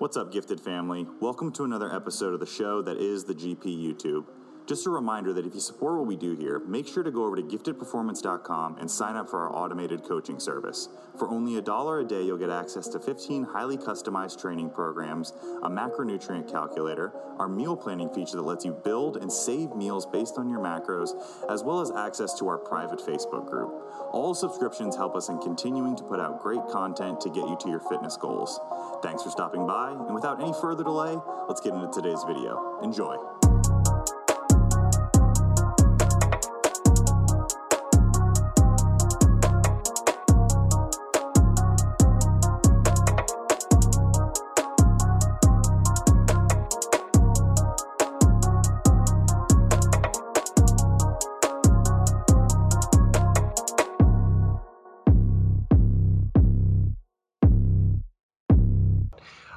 What's up, gifted family? Welcome to another episode of the show that is the GP YouTube. Just a reminder that if you support what we do here, make sure to go over to giftedperformance.com and sign up for our automated coaching service. For only a dollar a day, you'll get access to 15 highly customized training programs, a macronutrient calculator, our meal planning feature that lets you build and save meals based on your macros, as well as access to our private Facebook group. All subscriptions help us in continuing to put out great content to get you to your fitness goals. Thanks for stopping by, and without any further delay, let's get into today's video. Enjoy.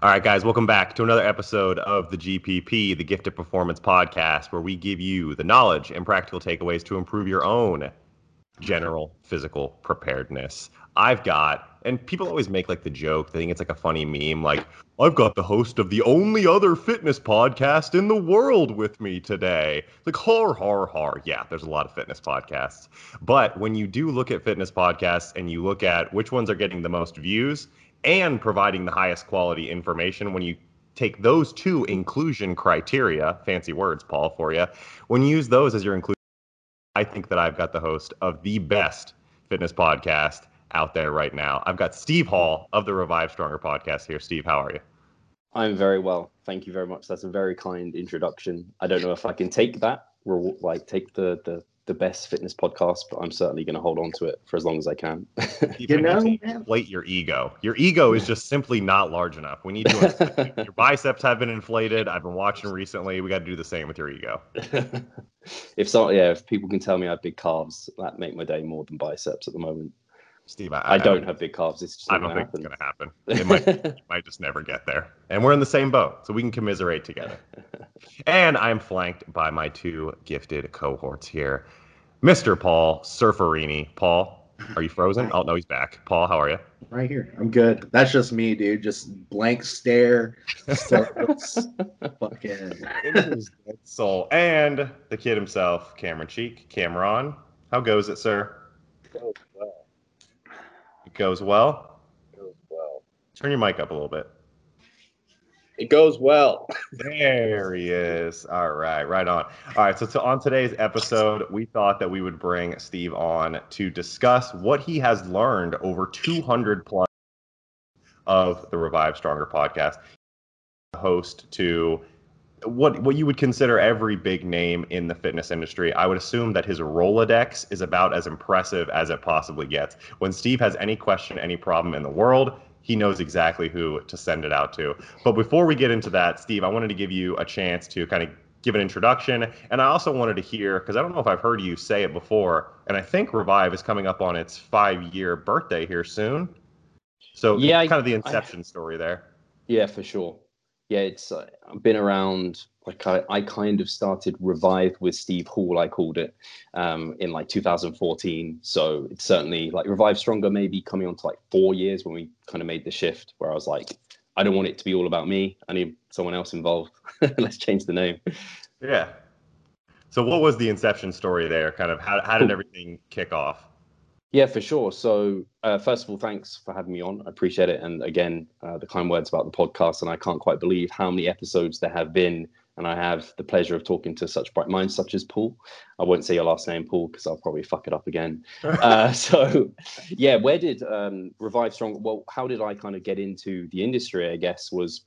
All right, guys, welcome back to another episode of the GPP, the Gifted Performance Podcast, where we give you the knowledge and practical takeaways to improve your own general physical preparedness. I've got, and people always make like the joke, they think it's like a funny meme, like, I've got the host of the only other fitness podcast in the world with me today. Like, har, har, har. Yeah, there's a lot of fitness podcasts. But when you do look at fitness podcasts and you look at which ones are getting the most views, and providing the highest quality information when you take those two inclusion criteria fancy words paul for you when you use those as your inclusion i think that i've got the host of the best fitness podcast out there right now. I've got steve hall of the revive stronger podcast here. Steve how are you? I'm very well. Thank you very much. That's a very kind introduction. I don't know if i can take that like take the the the best fitness podcast, but I'm certainly going to hold on to it for as long as I can. you know, inflate your ego. Your ego is just simply not large enough. We need to. your biceps have been inflated. I've been watching recently. We got to do the same with your ego. if so, yeah, if people can tell me I have big calves, that make my day more than biceps at the moment. Steve, I, I don't I, have big calves. It's just I don't think happen. it's going to happen. It might, it might just never get there. And we're in the same boat, so we can commiserate together. and I'm flanked by my two gifted cohorts here, Mr. Paul Surferini. Paul, are you frozen? Oh no, he's back. Paul, how are you? Right here. I'm good. That's just me, dude. Just blank stare. fucking soul. And the kid himself, Cameron Cheek. Cameron, how goes it, sir? Oh, goes well. It goes well. Goes well. Turn your mic up a little bit. It goes well. there he is. All right, right on. All right, so to, on today's episode, we thought that we would bring Steve on to discuss what he has learned over 200 plus of the Revive Stronger podcast. Host to what what you would consider every big name in the fitness industry. I would assume that his Rolodex is about as impressive as it possibly gets. When Steve has any question, any problem in the world, he knows exactly who to send it out to. But before we get into that, Steve, I wanted to give you a chance to kind of give an introduction. And I also wanted to hear, because I don't know if I've heard you say it before, and I think Revive is coming up on its five year birthday here soon. So, yeah, kind of the inception I, story there. Yeah, for sure yeah, it's uh, been around. Like I, I kind of started Revive with Steve Hall, I called it, um, in like 2014. So it's certainly like Revive Stronger, maybe coming on to like four years when we kind of made the shift where I was like, I don't want it to be all about me. I need someone else involved. Let's change the name. Yeah. So what was the inception story there? Kind of how, how did everything kick off? Yeah, for sure. So, uh, first of all, thanks for having me on. I appreciate it. And again, uh, the kind words about the podcast. And I can't quite believe how many episodes there have been. And I have the pleasure of talking to such bright minds such as Paul. I won't say your last name, Paul, because I'll probably fuck it up again. uh, so, yeah, where did um, Revive Strong? Well, how did I kind of get into the industry? I guess was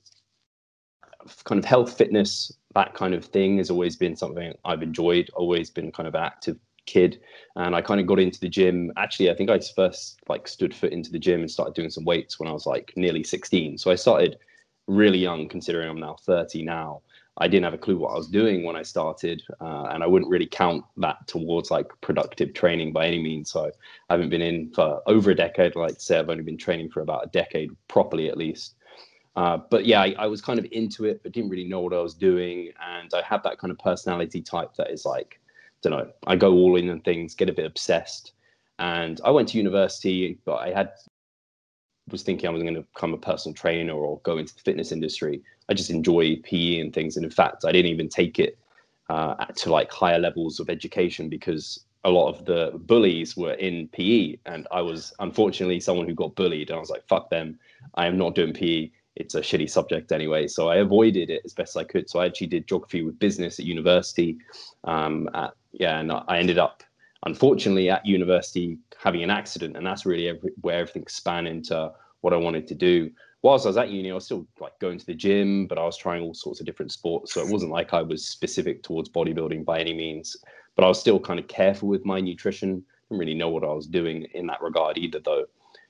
kind of health, fitness, that kind of thing has always been something I've enjoyed. Always been kind of active kid and i kind of got into the gym. Actually i think i first like stood foot into the gym and started doing some weights when i was like nearly 16 so i started really young considering i'm now 30 now. I didn't have a clue what i was doing when i started uh, and i wouldn't really count that towards like productive training by any means. So i haven't been in for over a decade like to say i've only been training for about a decade properly at least. Uh, but yeah, I, I, was kind of into it, but didn't really know what I was doing. And I had that kind of personality type that is like, don't know, I go all in on things, get a bit obsessed. And I went to university, but I had was thinking I was going to become a personal trainer or go into the fitness industry. I just enjoy PE and things, and in fact, I didn't even take it uh, to like higher levels of education because a lot of the bullies were in PE, and I was unfortunately someone who got bullied, and I was like, "Fuck them! I am not doing PE. It's a shitty subject anyway." So I avoided it as best I could. So I actually did geography with business at university. Um, at, yeah, and I ended up unfortunately at university having an accident, and that's really every, where everything span into what I wanted to do. Whilst I was at uni, I was still like going to the gym, but I was trying all sorts of different sports. So it wasn't like I was specific towards bodybuilding by any means but I was still kind of careful with my nutrition. Didn't really know what I was doing in that regard either, though.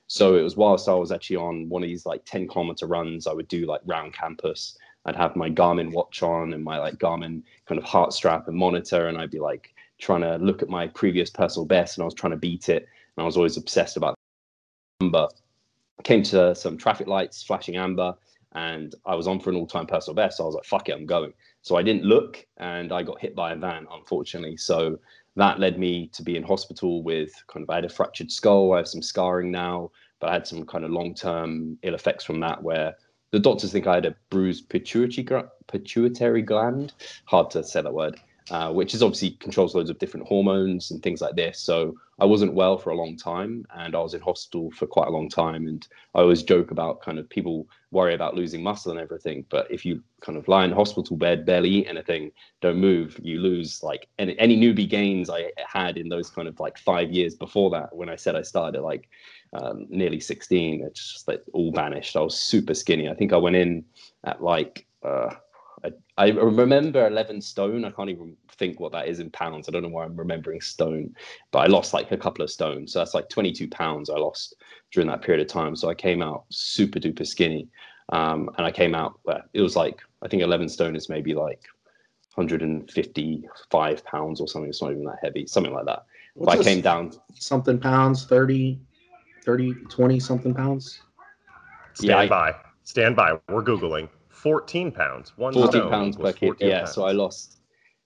So it was whilst I was actually on one of these like 10 kilometer runs, I would do like round campus. I'd have my Garmin watch on and my like Garmin kind of heart strap and monitor, and I'd be like trying to look at my previous personal best, and I was trying to beat it. And I was always obsessed about amber. Came to some traffic lights flashing amber, and I was on for an all-time personal best. So I was like, "Fuck it, I'm going." So I didn't look and I got hit by a van, unfortunately. So that led me to be in hospital with kind of, I had a fractured skull. I have some scarring now, but I had some kind of long term ill effects from that where the doctors think I had a bruised pituitary, pituitary gland. Hard to say that word. Uh, which is obviously controls loads of different hormones and things like this. So I wasn't well for a long time, and I was in hospital for quite a long time. And I always joke about kind of people worry about losing muscle and everything, but if you kind of lie in hospital bed, barely eat anything, don't move, you lose like any, any newbie gains I had in those kind of like five years before that. When I said I started like um, nearly 16, it's just like all vanished. I was super skinny. I think I went in at like. Uh, I, I remember 11 stone. I can't even think what that is in pounds. I don't know why I'm remembering stone, but I lost like a couple of stones. So that's like 22 pounds I lost during that period of time. So I came out super duper skinny. Um, and I came out, well, it was like, I think 11 stone is maybe like 155 pounds or something. It's not even that heavy, something like that. But I came down something pounds, 30, 30, 20 something pounds. Stand Yeah, I- by. Stand by. We're Googling. 14 pounds. One 14 pounds per kid. Yeah, pounds. so I lost,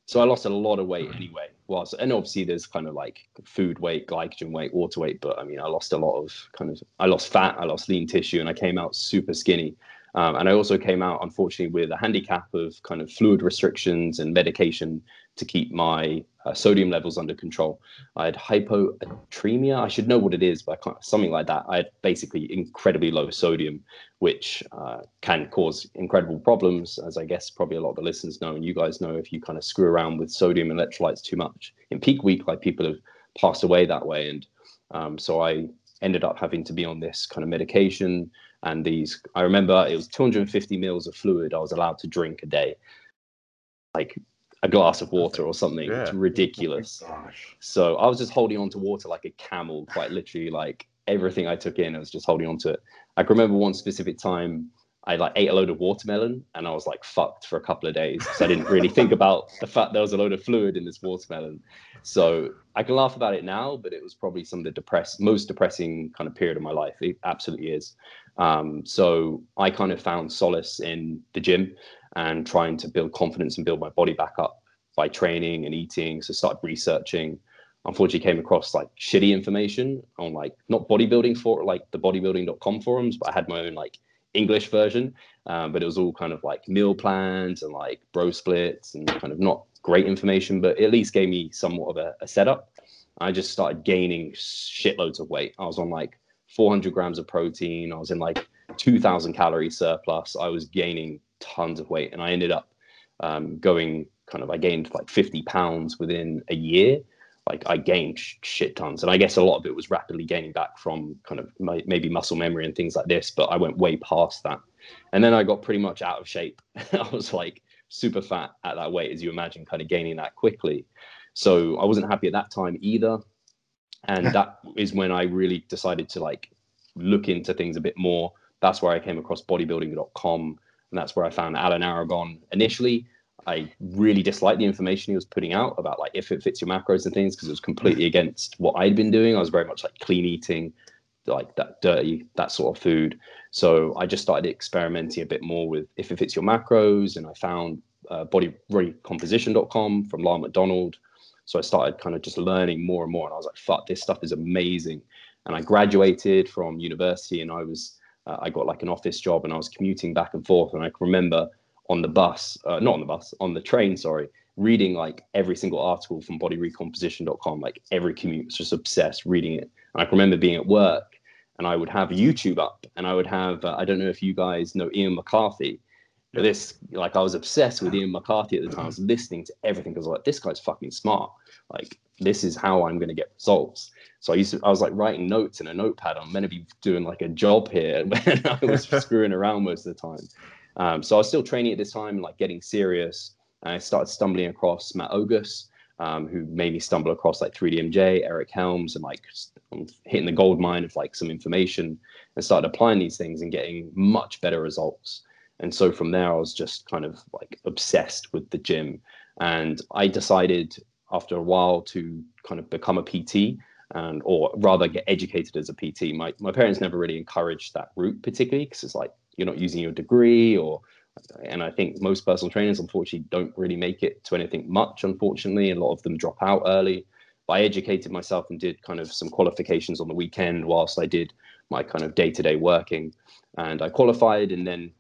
so I lost a lot of weight anyway. Well, so- and obviously there's kind of like food weight, glycogen weight, water weight, but I mean, I lost a lot of kind of, I lost fat, I lost lean tissue, and I came out super skinny. Um, and I also came out, unfortunately, with a handicap of kind of fluid restrictions and medication to keep my uh, sodium levels under control. I had hypoatremia. I should know what it is, but something like that. I had basically incredibly low sodium, which uh, can cause incredible problems, as I guess probably a lot of the listeners know, and you guys know if you kind of screw around with sodium electrolytes too much. In peak week, like people have passed away that way. And um, so I ended up having to be on this kind of medication and these i remember it was 250 mils of fluid i was allowed to drink a day like a glass of water or something it's ridiculous oh Gosh. so i was just holding on to water like a camel quite literally like everything i took in i was just holding on to it i can remember one specific time i like ate a load of watermelon and i was like fucked for a couple of days because i didn't really think about the fact there was a load of fluid in this watermelon so I can laugh about it now, but it was probably some of the depressed, most depressing kind of period of my life. It absolutely is. Um, so I kind of found solace in the gym and trying to build confidence and build my body back up by training and eating. So started researching. Unfortunately, came across like shitty information on like not bodybuilding for like the bodybuilding.com forums, but I had my own like English version. Um, but it was all kind of like meal plans and like bro splits and kind of not great information, but at least gave me somewhat of a, a setup. I just started gaining shitloads of weight. I was on like 400 grams of protein. I was in like 2,000 calorie surplus. I was gaining tons of weight, and I ended up um, going kind of. I gained like 50 pounds within a year. Like I gained sh- shit tons, and I guess a lot of it was rapidly gaining back from kind of my, maybe muscle memory and things like this. But I went way past that, and then I got pretty much out of shape. I was like super fat at that weight, as you imagine, kind of gaining that quickly. So I wasn't happy at that time either. And that is when I really decided to like look into things a bit more. That's where I came across bodybuilding.com. And that's where I found Alan Aragon initially. I really disliked the information he was putting out about like if it fits your macros and things because it was completely against what I'd been doing. I was very much like clean eating, like that dirty, that sort of food. So I just started experimenting a bit more with if it fits your macros, and I found uh, bodyrecomposition.com from Lyle McDonald. So I started kind of just learning more and more, and I was like, "Fuck, this stuff is amazing." And I graduated from university, and I was uh, I got like an office job and I was commuting back and forth. And I can remember on the bus, uh, not on the bus, on the train, sorry, reading like every single article from bodyrecomposition.com, like every commute, was just obsessed reading it. And I can remember being at work and I would have YouTube up and I would have, uh, I don't know if you guys know Ian McCarthy. But this, like, I was obsessed with Ian McCarthy at the time. I was listening to everything because, like, this guy's fucking smart. Like, this is how I'm going to get results. So I used to, I was like writing notes in a notepad. I'm meant to be doing like a job here, when I was screwing around most of the time. Um, so I was still training at this time, like getting serious. And I started stumbling across Matt Ogus, um, who made me stumble across like 3DMJ, Eric Helms, and like hitting the gold mine of like some information and started applying these things and getting much better results. And so from there, I was just kind of like obsessed with the gym. And I decided after a while to kind of become a PT and or rather get educated as a PT. My my parents never really encouraged that route particularly because it's like you're not using your degree or and I think most personal trainers unfortunately don't really make it to anything much, unfortunately. A lot of them drop out early. But I educated myself and did kind of some qualifications on the weekend whilst I did my kind of day-to-day working. And I qualified and then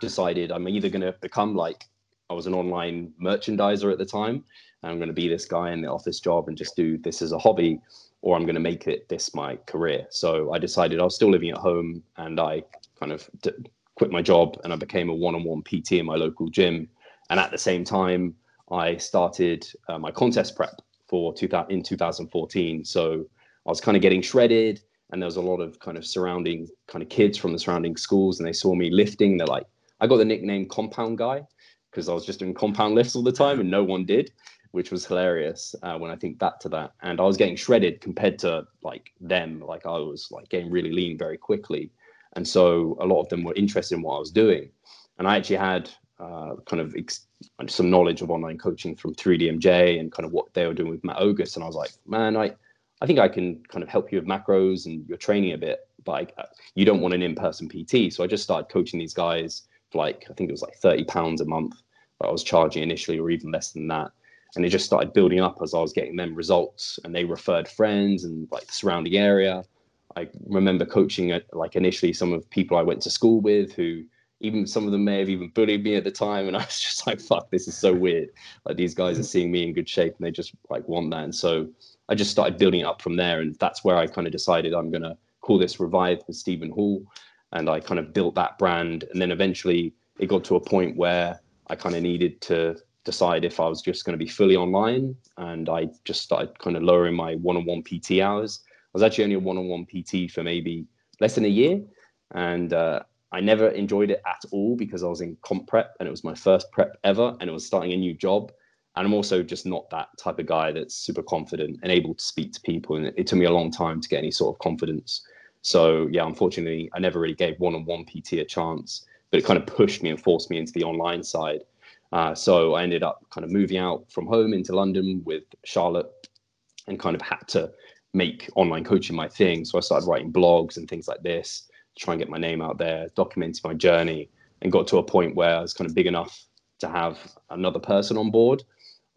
decided I'm either going to become like I was an online merchandiser at the time. And I'm going to be this guy in the office job and just do this as a hobby, or I'm going to make it this my career. So I decided I was still living at home and I kind of d- quit my job and I became a one on one PT in my local gym. And at the same time, I started uh, my contest prep for 2000, in 2014. So I was kind of getting shredded and there was a lot of kind of surrounding kind of kids from the surrounding schools and they saw me lifting. They're like, I got the nickname compound guy because I was just doing compound lifts all the time and no one did, which was hilarious uh, when I think back to that. And I was getting shredded compared to like them. Like I was like getting really lean very quickly. And so a lot of them were interested in what I was doing. And I actually had uh, kind of ex- some knowledge of online coaching from 3DMJ and kind of what they were doing with Matt Ogus. And I was like, man, I, I think I can kind of help you with macros and your training a bit, but uh, you don't want an in-person PT. So I just started coaching these guys like, I think it was like 30 pounds a month that I was charging initially or even less than that. And it just started building up as I was getting them results and they referred friends and like the surrounding area. I remember coaching at like initially some of people I went to school with who even some of them may have even bullied me at the time and i was just like fuck this is so weird like these guys are seeing me in good shape and they just like want that and so i just started building it up from there and that's where i kind of decided i'm going to call this revive with stephen hall and i kind of built that brand and then eventually it got to a point where i kind of needed to decide if i was just going to be fully online and i just started kind of lowering my one-on-one pt hours i was actually only a one-on-one pt for maybe less than a year and uh, I never enjoyed it at all because I was in comp prep and it was my first prep ever and it was starting a new job. And I'm also just not that type of guy that's super confident and able to speak to people. And it, it took me a long time to get any sort of confidence. So, yeah, unfortunately, I never really gave one on one PT a chance, but it kind of pushed me and forced me into the online side. Uh, so I ended up kind of moving out from home into London with Charlotte and kind of had to make online coaching my thing. So I started writing blogs and things like this to try and get my name out there, documenting my journey, and got to a point where I was kind of big enough to have another person on board.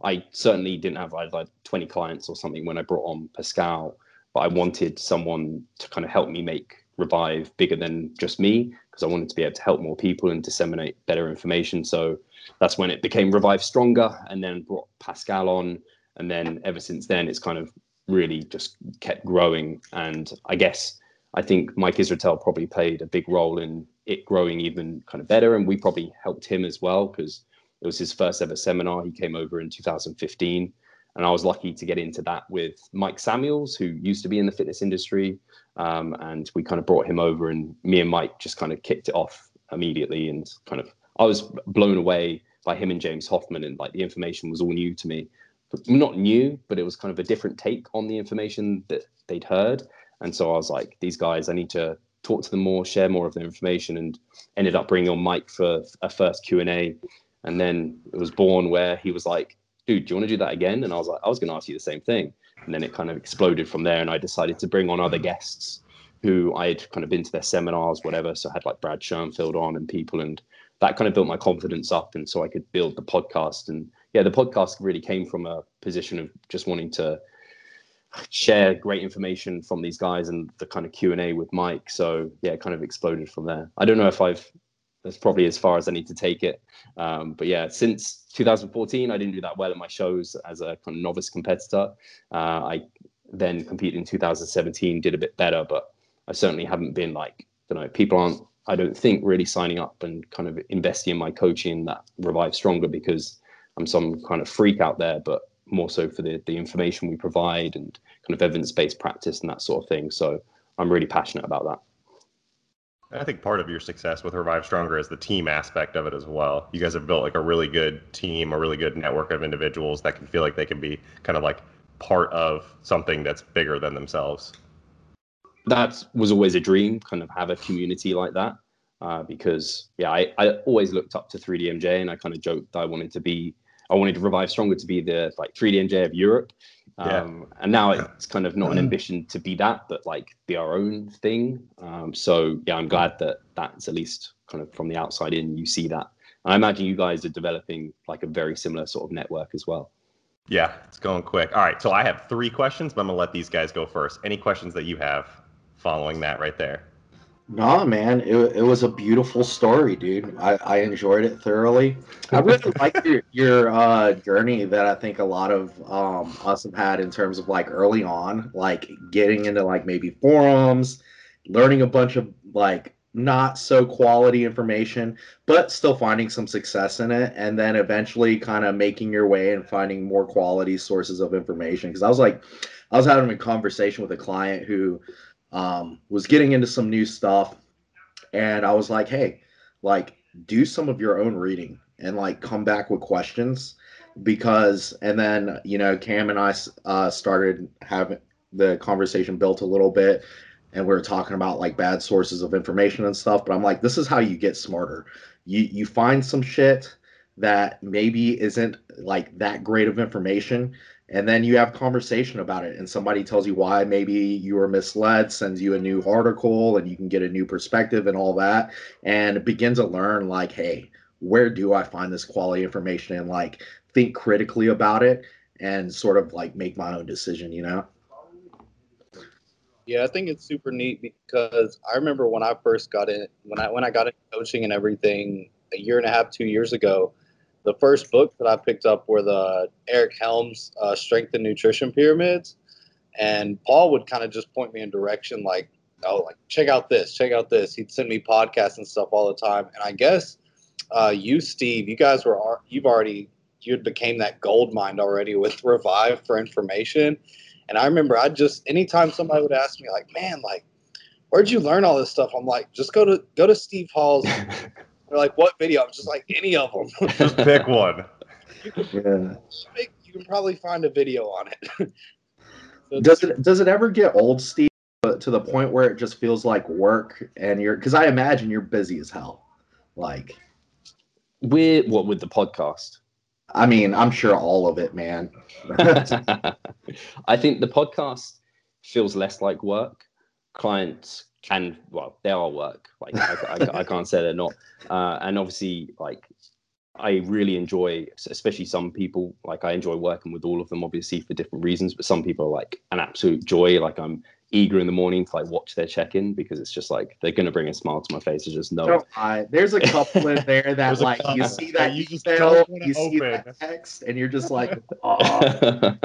I certainly didn't have I had like 20 clients or something when I brought on Pascal, but I wanted someone to kind of help me make Revive bigger than just me because I wanted to be able to help more people and disseminate better information. So that's when it became Revive Stronger and then brought Pascal on. And then ever since then, it's kind of really just kept growing. And I guess I think Mike Israetel probably played a big role in it growing even kind of better. And we probably helped him as well because it was his first ever seminar. He came over in 2015. And I was lucky to get into that with Mike Samuels, who used to be in the fitness industry. Um, and we kind of brought him over, and me and Mike just kind of kicked it off immediately. And kind of, I was blown away by him and James Hoffman, and like the information was all new to me. Not new, but it was kind of a different take on the information that they'd heard. And so I was like, these guys, I need to talk to them more, share more of their information, and ended up bringing on Mike for a first Q and A. And then it was born where he was like, "Dude, do you want to do that again?" And I was like, "I was going to ask you the same thing." And then it kind of exploded from there, and I decided to bring on other guests who I had kind of been to their seminars, whatever. So I had like Brad Schoenfeld on and people, and that kind of built my confidence up, and so I could build the podcast. And yeah, the podcast really came from a position of just wanting to share great information from these guys and the kind of Q and A with Mike. So yeah, it kind of exploded from there. I don't know if I've that's probably as far as I need to take it. Um, but yeah, since 2014, I didn't do that well in my shows as a kind of novice competitor. Uh, I then competed in 2017, did a bit better, but I certainly haven't been like, you know, people aren't, I don't think, really signing up and kind of investing in my coaching that Revive Stronger because I'm some kind of freak out there, but more so for the, the information we provide and kind of evidence based practice and that sort of thing. So I'm really passionate about that. I think part of your success with Revive Stronger is the team aspect of it as well. You guys have built like a really good team, a really good network of individuals that can feel like they can be kind of like part of something that's bigger than themselves. That was always a dream, kind of have a community like that. Uh, because yeah, I, I always looked up to 3DMJ and I kind of joked that I wanted to be, I wanted to revive stronger to be the like 3DMJ of Europe. Um, yeah. And now it's kind of not an ambition to be that, but like be our own thing. Um, so yeah, I'm glad that that's at least kind of from the outside in, you see that. I imagine you guys are developing like a very similar sort of network as well. Yeah, it's going quick. All right, so I have three questions, but I'm gonna let these guys go first. Any questions that you have following that right there? No, man, it, it was a beautiful story, dude. I, I enjoyed it thoroughly. I really like your your uh, journey that I think a lot of um, us have had in terms of like early on, like getting into like maybe forums, learning a bunch of like not so quality information, but still finding some success in it, and then eventually kind of making your way and finding more quality sources of information. Because I was like, I was having a conversation with a client who um, was getting into some new stuff, and I was like, hey, like do some of your own reading and like come back with questions. Because and then you know Cam and I uh, started having the conversation built a little bit. And we are talking about like bad sources of information and stuff. But i'm like this is how you get smarter. You you find some shit that maybe isn't like that great of information and then you have conversation about it and somebody tells you why maybe you were misled sends you a new article and you can get a new perspective and all that and begin to learn like hey where do i find this quality information and like think critically about it and sort of like make my own decision you know? Yeah i think it's super neat because i remember when i first got in when i when i got into coaching and everything a year and a half two years ago the first book that I picked up were the Eric Helms uh, Strength and Nutrition Pyramids, and Paul would kind of just point me in direction like, oh, like check out this, check out this. He'd send me podcasts and stuff all the time, and I guess uh, you, Steve, you guys were you've already you had became that gold mine already with Revive for information, and I remember I just anytime somebody would ask me like, man, like where'd you learn all this stuff? I'm like, just go to go to Steve Hall's They're like, what video? I'm just like, any of them. just pick one. You can, yeah. Make, you can probably find a video on it. so does it does it ever get old, Steve, to the point where it just feels like work and you're because I imagine you're busy as hell. Like we're what with the podcast? I mean, I'm sure all of it, man. I think the podcast feels less like work. Clients and well, they are work. Like I, I, I can't say they're not. Uh, and obviously, like I really enjoy, especially some people. Like I enjoy working with all of them, obviously for different reasons. But some people are like an absolute joy. Like I'm eager in the morning to like watch their check-in because it's just like they're gonna bring a smile to my face. I just know. Oh, There's a couple in there that like you see that you email, you see that text, and you're just like, oh.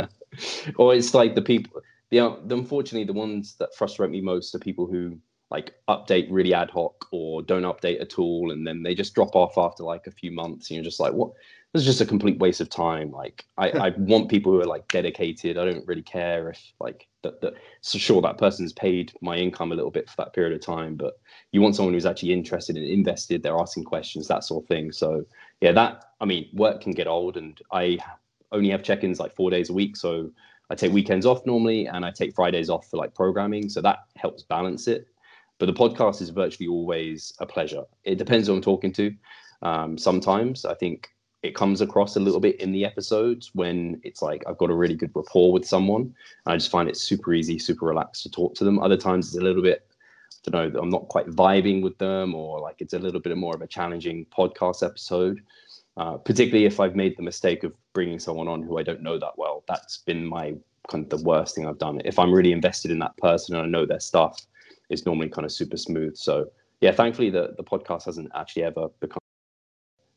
or it's like the people the, uh, the unfortunately the ones that frustrate me most are people who like update really ad hoc or don't update at all and then they just drop off after like a few months and you're just like what? This is just a complete waste of time. Like i, I want people who are like dedicated. I don't really care if like that that so sure that person's paid my income a little bit for that period of time but you want someone who's actually interested and invested they're asking questions that sort of thing. So yeah that i mean work can get old and i only have check-ins like four days a week so I take weekends off normally, and I take Fridays off for like programming, so that helps balance it. But the podcast is virtually always a pleasure. It depends on I'm talking to. Um, sometimes I think it comes across a little bit in the episodes when it's like I've got a really good rapport with someone. and I just find it super easy, super relaxed to talk to them. Other times it's a little bit, I don't know, I'm not quite vibing with them, or like it's a little bit more of a challenging podcast episode. Uh, particularly if I've made the mistake of bringing someone on who I don't know that well. That's been my kind of the worst thing I've done. If I'm really invested in that person and I know their stuff, it's normally kind of super smooth. So yeah, thankfully the the podcast hasn't actually ever become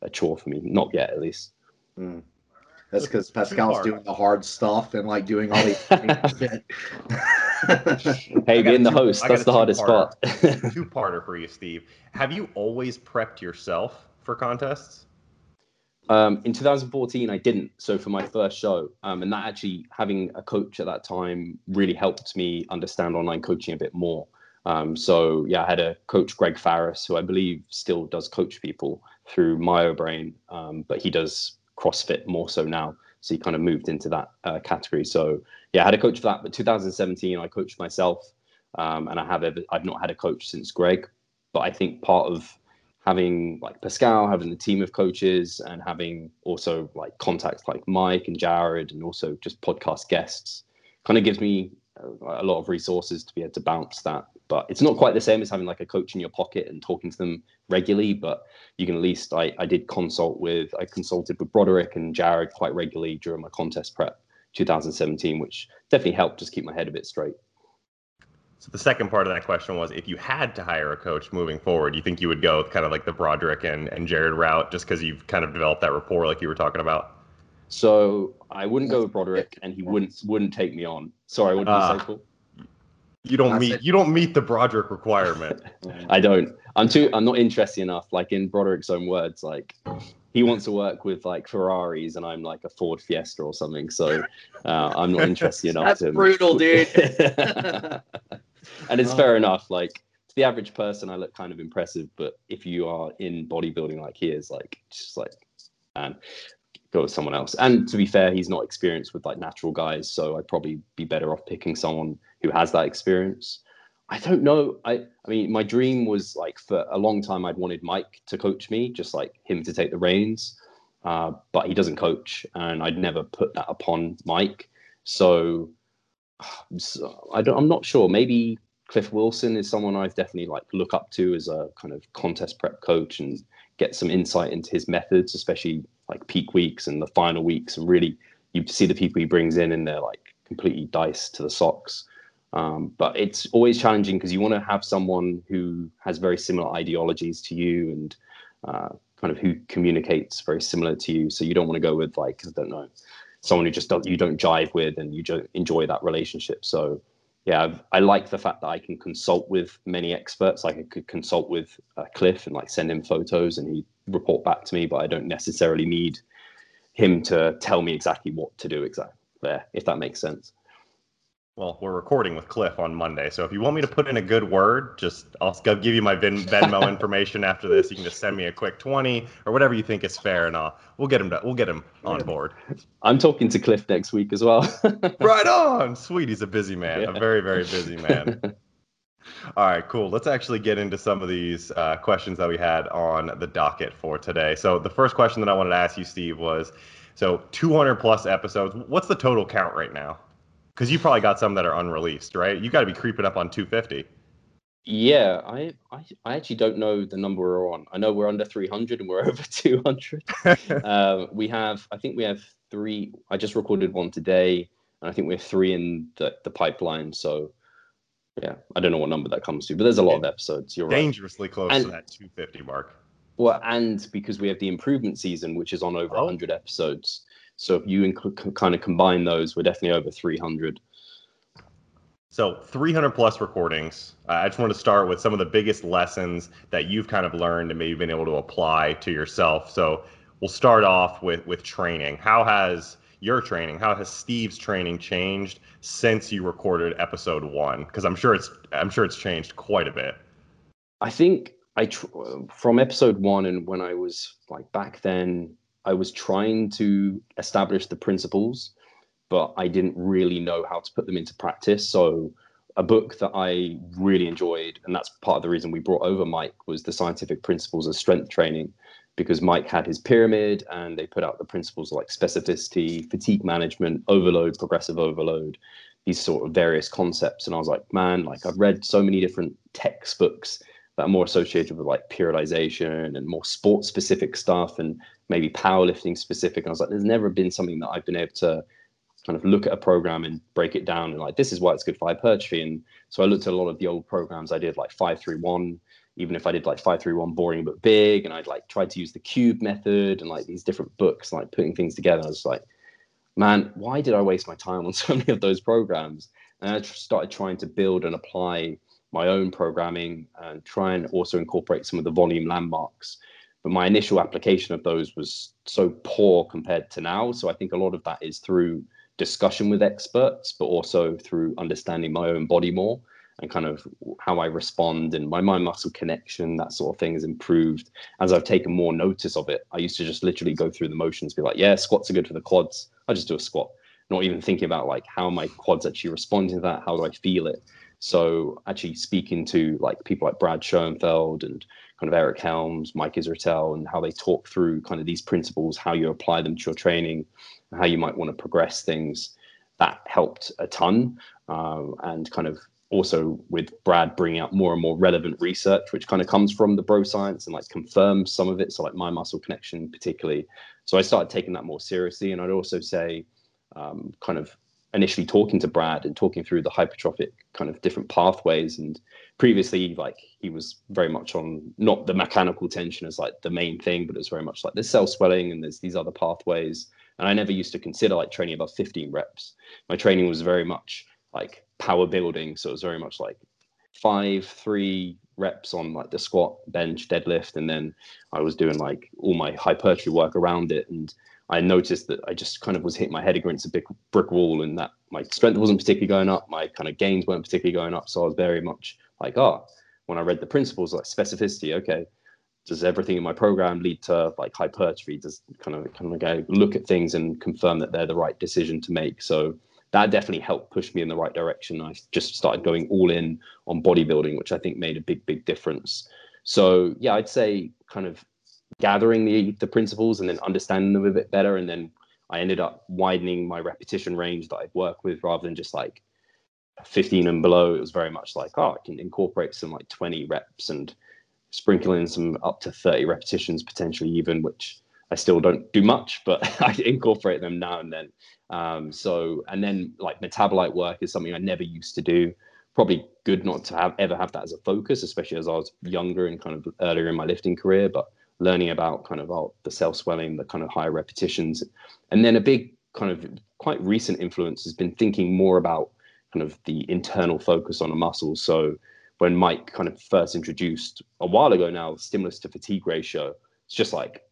a chore for me, not yet at least. Mm. That's because Pascal's doing the hard stuff and like doing all these shit. hey, being the host, that's the hardest part. two parter for you, Steve. Have you always prepped yourself for contests? Um, in 2014, I didn't. So for my first show, um, and that actually having a coach at that time really helped me understand online coaching a bit more. Um, so yeah, I had a coach, Greg Farris, who I believe still does coach people through MyoBrain, um, but he does CrossFit more so now. So he kind of moved into that uh, category. So yeah, I had a coach for that. But 2017, I coached myself, um, and I have ever, I've not had a coach since Greg. But I think part of having like Pascal, having the team of coaches, and having also like contacts like Mike and Jared, and also just podcast guests, kind of gives me uh, a lot of resources to be able to bounce that. But it's not quite the same as having like a coach in your pocket and talking to them regularly. But you can at least I, I did consult with I consulted with Broderick and Jared quite regularly during my contest prep 2017, which definitely helped just keep my head a bit straight. So the second part of that question was if you had to hire a coach moving forward, do you think you would go kind of like the Broderick and, and Jared route just because you've kind of developed that rapport like you were talking about? So I wouldn't go with Broderick, and he wouldn't wouldn't take me on. Sorry, what did uh, you say, Paul? You don't meet you don't meet the Broderick requirement. I don't. I'm too. I'm not interested enough. Like in Broderick's own words, like he wants to work with like Ferraris, and I'm like a Ford Fiesta or something. So uh, I'm not interested enough. That's to brutal, dude. and it's fair enough. Like to the average person, I look kind of impressive, but if you are in bodybuilding like he is, like just like man, go with someone else. And to be fair, he's not experienced with like natural guys, so I'd probably be better off picking someone who has that experience. I don't know. I I mean, my dream was like for a long time I'd wanted Mike to coach me, just like him to take the reins. Uh, but he doesn't coach, and I'd never put that upon Mike. So I don't. I'm not sure. Maybe Cliff Wilson is someone I've definitely like look up to as a kind of contest prep coach and get some insight into his methods, especially like peak weeks and the final weeks, and really you see the people he brings in and they're like completely diced to the socks. Um, but it's always challenging because you want to have someone who has very similar ideologies to you and uh, kind of who communicates very similar to you. So you don't want to go with like I don't know someone who just don't, you don't jive with and you don't enjoy that relationship. So yeah, I've, i like the fact that I can consult with many experts. Like I could consult with uh, Cliff and like send him photos and he report back to me, but I don't necessarily need him to tell me exactly what to do exactly there, if that makes sense. Well, we're recording with Cliff on Monday, so if you want me to put in a good word, just I'll give you my Ven- Venmo information after this. You can just send me a quick twenty or whatever you think is fair, and I'll we'll get him to, we'll get him on board. I'm talking to Cliff next week as well. right on, sweet. He's a busy man, yeah. a very very busy man. All right, cool. Let's actually get into some of these uh, questions that we had on the docket for today. So the first question that I wanted to ask you, Steve, was so 200 plus episodes. What's the total count right now? Because you probably got some that are unreleased, right? You got to be creeping up on 250. Yeah, I, I, I actually don't know the number we're on. I know we're under 300 and we're over 200. um, we have, I think we have three. I just recorded one today, and I think we have three in the, the pipeline. So, yeah, I don't know what number that comes to, but there's a lot of episodes. You're dangerously right. close and, to that 250 mark. Well, and because we have the improvement season, which is on over oh. 100 episodes. So if you inc- kind of combine those, we're definitely over 300. So 300 plus recordings. Uh, I just want to start with some of the biggest lessons that you've kind of learned and maybe been able to apply to yourself. So we'll start off with with training. How has your training, how has Steve's training changed since you recorded episode one? Because I'm sure it's I'm sure it's changed quite a bit. I think I tr- from episode one and when I was like back then I was trying to establish the principles, but I didn't really know how to put them into practice. So, a book that I really enjoyed, and that's part of the reason we brought over Mike, was the scientific principles of strength training, because Mike had his pyramid and they put out the principles like specificity, fatigue management, overload, progressive overload, these sort of various concepts. And I was like, man, like I've read so many different textbooks that are more associated with like periodization and more sport specific stuff and maybe powerlifting specific. And I was like, there's never been something that I've been able to kind of look at a program and break it down and like this is why it's good for hypertrophy. And so I looked at a lot of the old programs I did like five three one, even if I did like five three one boring but big, and I'd like tried to use the cube method and like these different books, like putting things together. I was like, man, why did I waste my time on so many of those programs? And I started trying to build and apply my own programming and try and also incorporate some of the volume landmarks. But my initial application of those was so poor compared to now. So I think a lot of that is through discussion with experts, but also through understanding my own body more and kind of how I respond and my mind muscle connection, that sort of thing has improved as I've taken more notice of it. I used to just literally go through the motions, be like, yeah, squats are good for the quads. I just do a squat, not even thinking about like how my quads actually responding to that, how do I feel it. So actually speaking to like people like Brad Schoenfeld and kind of Eric Helms, Mike Israetel, and how they talk through kind of these principles, how you apply them to your training, how you might want to progress things. That helped a ton, um, and kind of also with Brad bringing out more and more relevant research, which kind of comes from the bro science and like confirms some of it. So like mind muscle connection, particularly. So I started taking that more seriously, and I'd also say, um, kind of initially talking to Brad and talking through the hypertrophic kind of different pathways. And previously, like he was very much on not the mechanical tension as like the main thing, but it's very much like there's cell swelling and there's these other pathways. And I never used to consider like training above 15 reps. My training was very much like power building. So it was very much like five, three reps on like the squat, bench, deadlift. And then I was doing like all my hypertrophy work around it. And I noticed that I just kind of was hitting my head against a big brick wall and that my strength wasn't particularly going up. My kind of gains weren't particularly going up. So I was very much like, oh, when I read the principles like specificity, okay, does everything in my program lead to like hypertrophy? Does kind of kind of go look at things and confirm that they're the right decision to make? So that definitely helped push me in the right direction. I just started going all in on bodybuilding, which I think made a big, big difference. So yeah, I'd say kind of gathering the the principles and then understanding them a bit better, and then I ended up widening my repetition range that I'd work with rather than just like 15 and below. It was very much like, oh, I can incorporate some like 20 reps and sprinkle in some up to 30 repetitions potentially even, which I still don't do much, but I incorporate them now and then. Um, so, and then like metabolite work is something I never used to do. Probably good not to have ever have that as a focus, especially as I was younger and kind of earlier in my lifting career. But learning about kind of oh, the cell swelling, the kind of higher repetitions, and then a big kind of quite recent influence has been thinking more about kind of the internal focus on a muscle. So when Mike kind of first introduced a while ago now stimulus to fatigue ratio, it's just like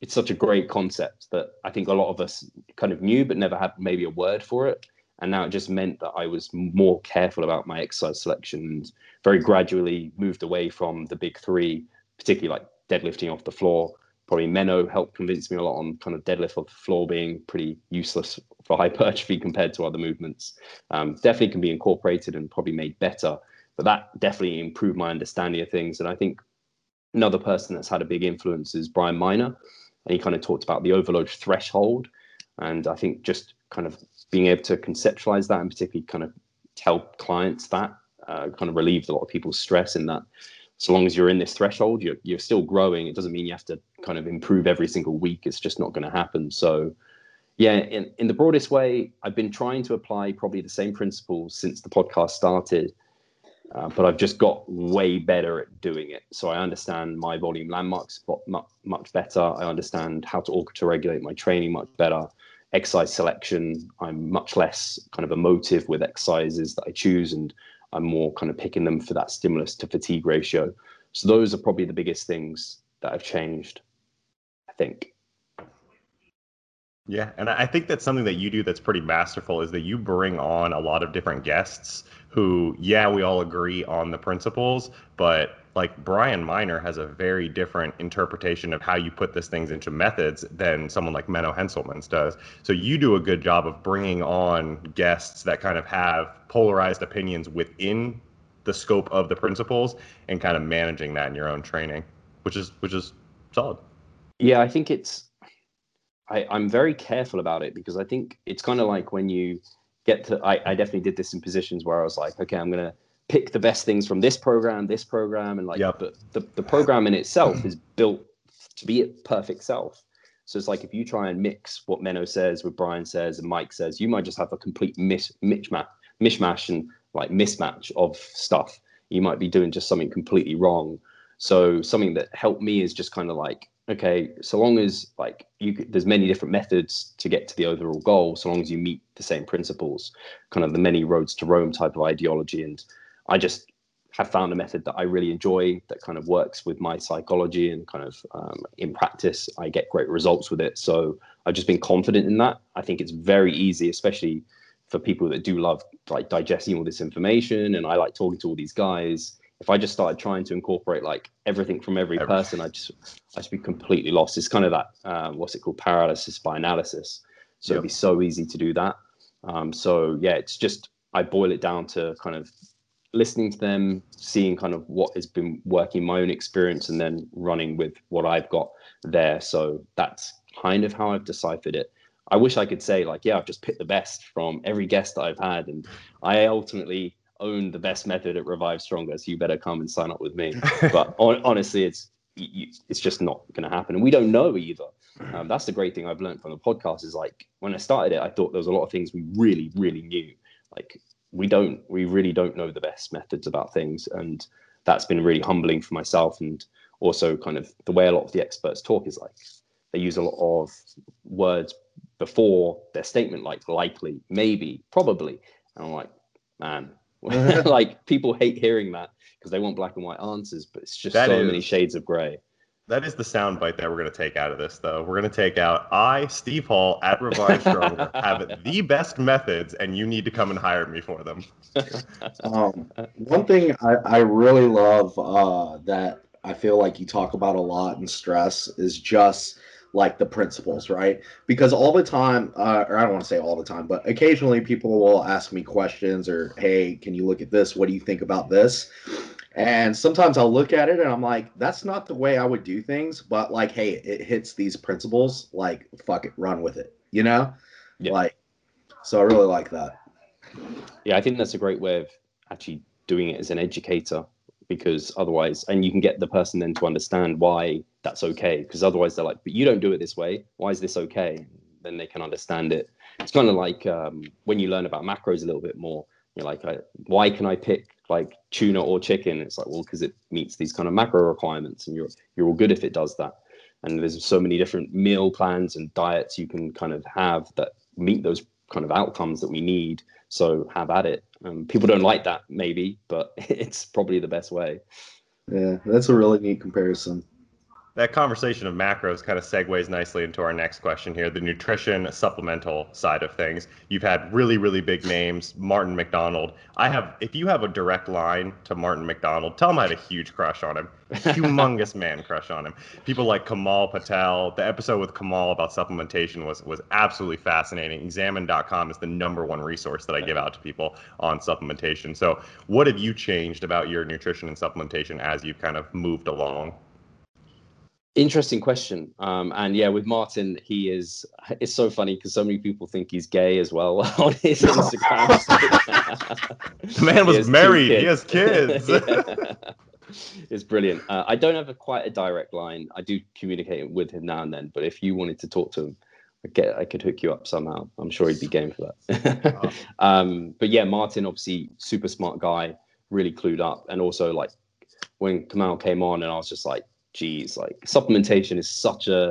it's such a great concept that I think a lot of us kind of knew but never had maybe a word for it. And now it just meant that I was more careful about my exercise selection and very gradually moved away from the big three, particularly like deadlifting off the floor. Probably Menno helped convince me a lot on kind of deadlift off the floor being pretty useless for hypertrophy compared to other movements. Um, definitely can be incorporated and probably made better, but that definitely improved my understanding of things. And I think another person that's had a big influence is Brian Minor and he kind of talked about the overload threshold. And I think just kind of being able to conceptualize that and particularly kind of tell clients that uh, kind of relieved a lot of people's stress in that so long as you're in this threshold, you're, you're still growing. It doesn't mean you have to kind of improve every single week. It's just not going to happen. So, yeah, in, in the broadest way, I've been trying to apply probably the same principles since the podcast started. Uh, but I've just got way better at doing it. So I understand my volume landmarks much, better. I understand how to auto regulate my training much better. Exercise selection, I'm much less kind of emotive with exercises that I choose, and I'm more kind of picking them for that stimulus to fatigue ratio. So those are probably the biggest things that have changed, I think. Yeah, and I think that's something that you do that's pretty masterful is that you bring on a lot of different guests who, yeah, we all agree on the principles, but like Brian Minor has a very different interpretation of how you put these things into methods than someone like Menno Henselmans does. So you do a good job of bringing on guests that kind of have polarized opinions within the scope of the principles and kind of managing that in your own training, which is which is solid. Yeah, I think it's I, I'm very careful about it because I think it's kind of like when you get to, I, I definitely did this in positions where I was like, okay, I'm to pick the best things from this program, this program, and like, yep. but the, the program in itself is built to be its perfect self. So it's like if you try and mix what Menno says with Brian says and Mike says, you might just have a complete mis- mishmash, mishmash and like mismatch of stuff. You might be doing just something completely wrong. So something that helped me is just kind of like, okay, so long as like you, there's many different methods to get to the overall goal, so long as you meet the same principles, kind of the many roads to Rome type of ideology. And I just have found a method that I really enjoy that kind of works with my psychology and kind of um, in practice, I get great results with it. So I've just been confident in that. I think it's very easy, especially for people that do love like digesting all this information. And I like talking to all these guys. If I just started trying to incorporate like everything from every person, I just I just be completely lost. It's kind of that um, what's it called paralysis by analysis. So yep. it'd be so easy to do that. Um, so yeah, it's just I boil it down to kind of listening to them, seeing kind of what has been working, my own experience, and then running with what I've got there. So that's kind of how I've deciphered it. I wish I could say like, yeah, I've just picked the best from every guest that I've had, and I ultimately own the best method at Revive Stronger. So you better come and sign up with me. but on, honestly, it's it's just not going to happen, and we don't know either. Um, that's the great thing I've learned from the podcast is like when I started it, I thought there was a lot of things we really, really knew. Like we don't we really don't know the best methods about things. And that's been really humbling for myself and also kind of the way a lot of the experts talk is like they use a lot of words before their statement like likely maybe probably. And i'm like man like people hate hearing that because they want black and white answers but it's just that so is, many shades of gray that is the soundbite that we're going to take out of this, though. We're going to take out I, Steve Hall, at Revive Stronger, have the best methods, and you need to come and hire me for them. um, one thing I, I really love uh, that I feel like you talk about a lot in stress is just like the principles, right? Because all the time, uh, or I don't want to say all the time, but occasionally people will ask me questions or, hey, can you look at this? What do you think about this? And sometimes I'll look at it and I'm like, that's not the way I would do things, but like, hey, it hits these principles, like, fuck it, run with it, you know? Yeah. Like, so I really like that. Yeah, I think that's a great way of actually doing it as an educator because otherwise, and you can get the person then to understand why that's okay because otherwise they're like, but you don't do it this way. Why is this okay? Then they can understand it. It's kind of like um, when you learn about macros a little bit more. You're like, why can I pick like tuna or chicken. It's like, well, because it meets these kind of macro requirements, and you're you're all good if it does that. And there's so many different meal plans and diets you can kind of have that meet those kind of outcomes that we need. So have at it. Um, people don't like that maybe, but it's probably the best way. Yeah, that's a really neat comparison that conversation of macros kind of segues nicely into our next question here the nutrition supplemental side of things. You've had really really big names Martin MacDonald. I have if you have a direct line to Martin MacDonald tell him i had a huge crush on him humongous man crush on him. People like kamal patel the episode with kamal about supplementation was was absolutely fascinating. Examine.com is the number one resource that i give out to people on supplementation. So what have you changed about your nutrition and supplementation as you've kind of moved along Interesting question. Um, and yeah, with Martin, he is. It's so funny because so many people think he's gay as well on his Instagram. the man was he married. He has kids. It's brilliant. Uh, I don't have a, quite a direct line. I do communicate with him now and then. But if you wanted to talk to him, I get I could hook you up somehow. I'm sure he'd be game for that. um, but yeah, Martin, obviously, super smart guy, really clued up, and also like when Kamal came on, and I was just like geez, like supplementation is such a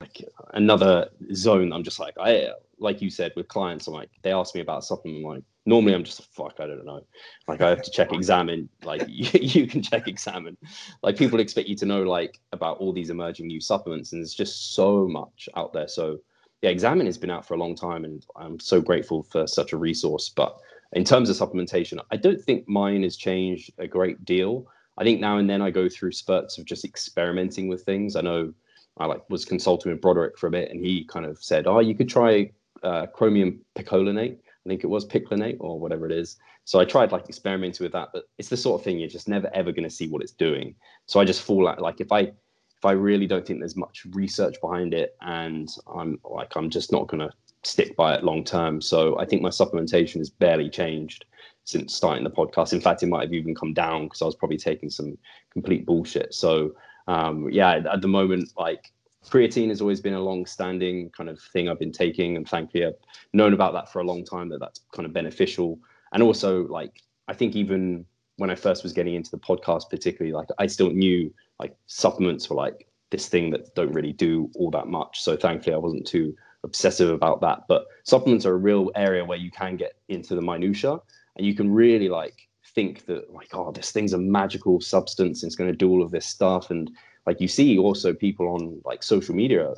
like another zone. I'm just like I like you said with clients. I'm like they ask me about supplement. I'm like normally I'm just fuck. I don't know. Like I have to check examine. Like you, you can check examine. Like people expect you to know like about all these emerging new supplements, and there's just so much out there. So yeah, examine has been out for a long time, and I'm so grateful for such a resource. But in terms of supplementation, I don't think mine has changed a great deal. I think now and then I go through spurts of just experimenting with things. I know I like was consulting with Broderick for a bit, and he kind of said, "Oh, you could try uh, chromium picolinate. I think it was picolinate or whatever it is." So I tried like experimenting with that, but it's the sort of thing you're just never ever going to see what it's doing. So I just fall out like if I if I really don't think there's much research behind it, and I'm like I'm just not going to stick by it long term. So I think my supplementation has barely changed since starting the podcast. In fact, it might have even come down because I was probably taking some complete bullshit. So um, yeah, at the moment, like creatine has always been a long-standing kind of thing I've been taking, and thankfully I've known about that for a long time that that's kind of beneficial. And also, like I think even when I first was getting into the podcast, particularly, like I still knew like supplements were like this thing that don't really do all that much. So thankfully, I wasn't too obsessive about that. But supplements are a real area where you can get into the minutia, and you can really like think that like, oh, this thing's a magical substance. And it's going to do all of this stuff, and like you see also people on like social media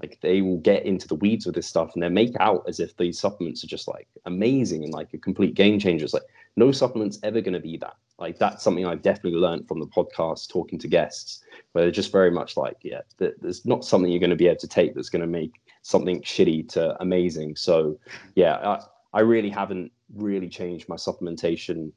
like they will get into the weeds with this stuff and they make out as if these supplements are just like amazing and like a complete game changer. It's like no supplement's ever going to be that. Like that's something I've definitely learned from the podcast, talking to guests, where they're just very much like, yeah, there's not something you're going to be able to take that's going to make something shitty to amazing. So yeah, I, I really haven't really changed my supplementation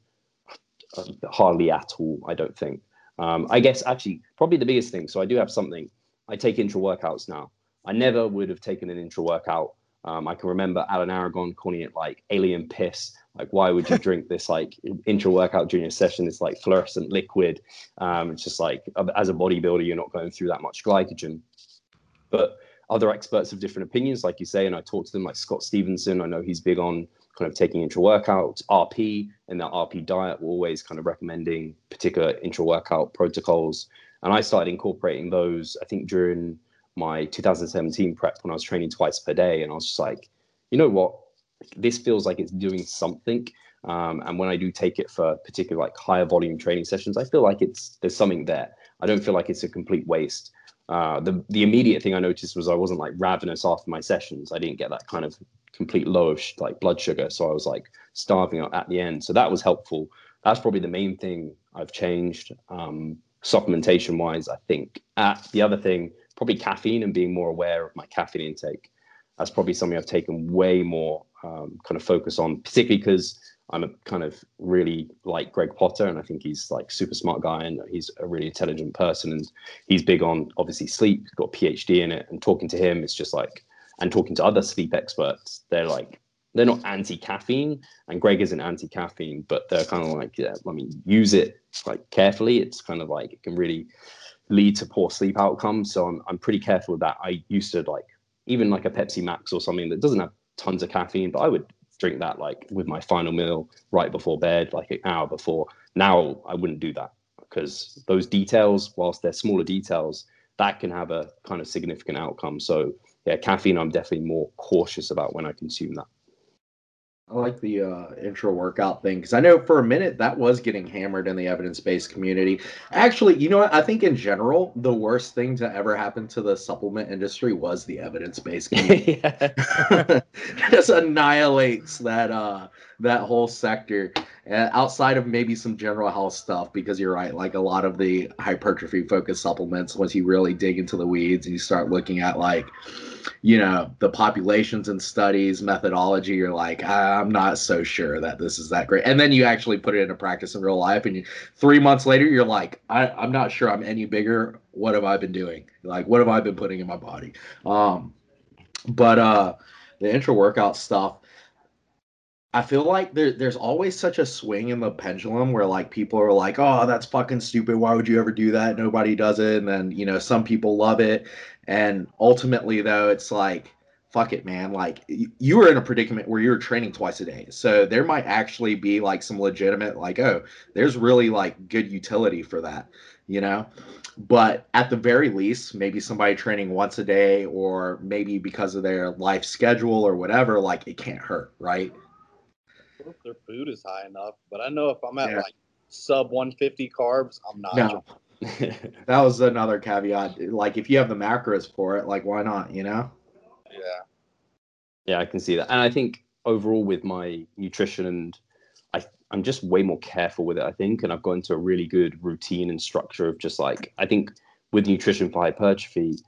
uh, hardly at all. I don't think. Um, I guess actually probably the biggest thing. So I do have something. I take intra workouts now. I never would have taken an intra workout. Um, I can remember Alan Aragon calling it like alien piss. Like, why would you drink this like intra workout junior session? It's like fluorescent liquid. Um, it's just like as a bodybuilder, you're not going through that much glycogen. But other experts have different opinions, like you say, and I talked to them, like Scott Stevenson. I know he's big on kind of taking intra workouts, RP, and that RP diet. We're always kind of recommending particular intra workout protocols. And I started incorporating those, I think, during my 2017 prep when I was training twice per day. And I was just like, you know what? This feels like it's doing something. Um, and when I do take it for particular like higher volume training sessions, I feel like it's there's something there. I don't feel like it's a complete waste. Uh, the the immediate thing I noticed was I wasn't like ravenous after my sessions. I didn't get that kind of complete low of sh- like blood sugar, so I was like starving at the end. So that was helpful. That's probably the main thing I've changed um, supplementation wise. I think. Uh, the other thing probably caffeine and being more aware of my caffeine intake. That's probably something I've taken way more um, kind of focus on, particularly because I'm a kind of really like Greg Potter, and I think he's like super smart guy and he's a really intelligent person, and he's big on obviously sleep. He's got a PhD in it, and talking to him is just like, and talking to other sleep experts, they're like they're not anti caffeine, and Greg isn't anti caffeine, but they're kind of like, yeah, I mean, use it like carefully. It's kind of like it can really lead to poor sleep outcomes. So I'm, I'm pretty careful with that. I used to like even like a Pepsi Max or something that doesn't have tons of caffeine, but I would drink that like with my final meal right before bed, like an hour before. Now I wouldn't do that because those details, whilst they're smaller details, that can have a kind of significant outcome. So yeah, caffeine, I'm definitely more cautious about when I consume that. I like the uh, intra workout thing because I know for a minute that was getting hammered in the evidence based community. Actually, you know what? I think in general, the worst thing to ever happen to the supplement industry was the evidence based community. Just annihilates that uh, that whole sector uh, outside of maybe some general health stuff. Because you're right, like a lot of the hypertrophy focused supplements, once you really dig into the weeds and you start looking at like you know the populations and studies methodology you're like i'm not so sure that this is that great. And then you actually put it into practice in real life and you, three months later you're like I, i'm not sure i'm any bigger. What have i been doing? Like what have i been putting in my body? Um but uh the intra workout stuff I feel like there, there's always such a swing in the pendulum where like people are like, oh, that's fucking stupid. Why would you ever do that? Nobody does it. And then, you know, some people love it. And ultimately, though, it's like, fuck it, man. Like you were in a predicament where you were training twice a day. So there might actually be like some legitimate, like, oh, there's really like good utility for that, you know? But at the very least, maybe somebody training once a day or maybe because of their life schedule or whatever, like it can't hurt, right? If their food is high enough, but I know if I'm at yeah. like sub 150 carbs, I'm not. No. that was another caveat. Like, if you have the macros for it, like, why not? You know? Yeah. Yeah, I can see that, and I think overall with my nutrition and I, I'm just way more careful with it. I think, and I've got into a really good routine and structure of just like I think with nutrition for hypertrophy,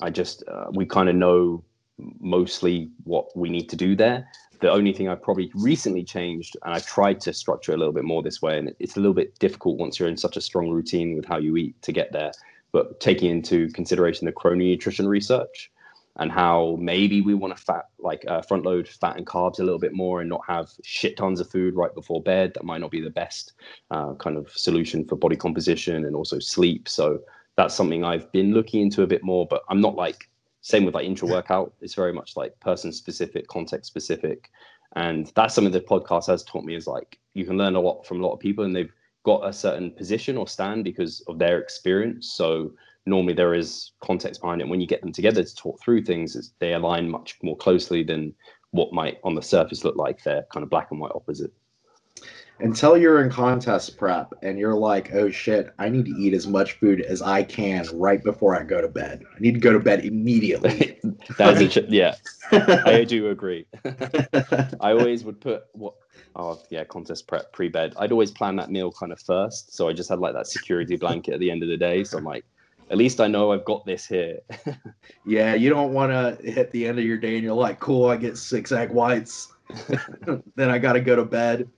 I just uh, we kind of know mostly what we need to do there the only thing I've probably recently changed, and I've tried to structure a little bit more this way, and it's a little bit difficult once you're in such a strong routine with how you eat to get there. But taking into consideration the chrononutrition research and how maybe we want to fat like uh, front load fat and carbs a little bit more and not have shit tons of food right before bed. That might not be the best uh, kind of solution for body composition and also sleep. So that's something I've been looking into a bit more, but I'm not like same with like intra workout. It's very much like person specific, context specific. And that's something the podcast has taught me is like you can learn a lot from a lot of people and they've got a certain position or stand because of their experience. So normally there is context behind it. when you get them together to talk through things, they align much more closely than what might on the surface look like they're kind of black and white opposite until you're in contest prep and you're like, oh shit, I need to eat as much food as I can right before I go to bed. I need to go to bed immediately. That's a ch- yeah, I do agree. I always would put what oh yeah, contest prep pre bed. I'd always plan that meal kind of first, so I just had like that security blanket at the end of the day. So I'm like, at least I know I've got this here. yeah, you don't want to hit the end of your day and you're like, cool, I get six egg whites. then I got to go to bed.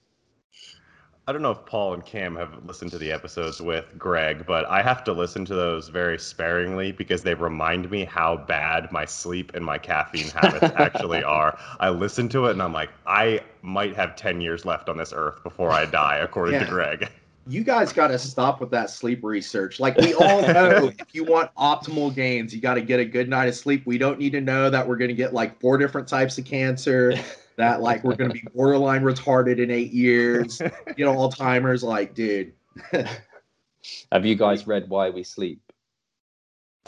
I don't know if Paul and Cam have listened to the episodes with Greg, but I have to listen to those very sparingly because they remind me how bad my sleep and my caffeine habits actually are. I listen to it and I'm like, I might have 10 years left on this earth before I die, according yeah. to Greg. You guys got to stop with that sleep research. Like, we all know if you want optimal gains, you got to get a good night of sleep. We don't need to know that we're going to get like four different types of cancer that like we're going to be borderline retarded in eight years, you know, Alzheimer's Like, dude. Have you guys read Why We Sleep?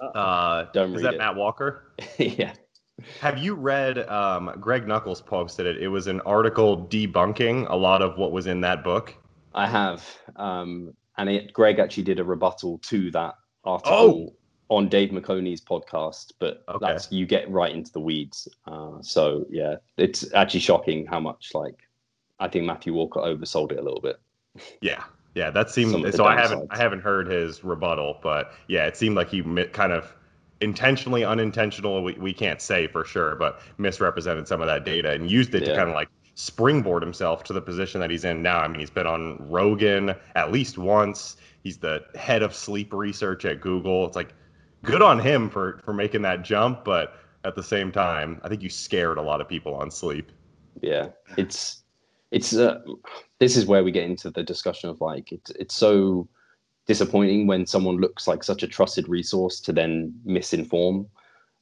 Uh, Don't is that it. Matt Walker? yeah. Have you read? Um, Greg Nuckols posted it. It was an article debunking a lot of what was in that book. I have, um, and it, Greg actually did a rebuttal to that article. Oh on Dave McConey's podcast, but okay. that's you get right into the weeds. Uh, so yeah, it's actually shocking how much like I think Matthew Walker oversold it a little bit. Yeah, yeah, that seemed so. I haven't I haven't heard his rebuttal, but yeah, it seemed like he kind of intentionally, unintentional. We, we can't say for sure, but misrepresented some of that data and used it yeah. to kind of like springboard himself to the position that he's in now. I mean, he's been on Rogan at least once. He's the head of sleep research at Google. It's like good on him for for making that jump, but at the same time, I think you scared a lot of people on sleep. Yeah, it's it's uh, this is where we get into the discussion of like it's it's so disappointing when someone looks like such a trusted resource to then misinform.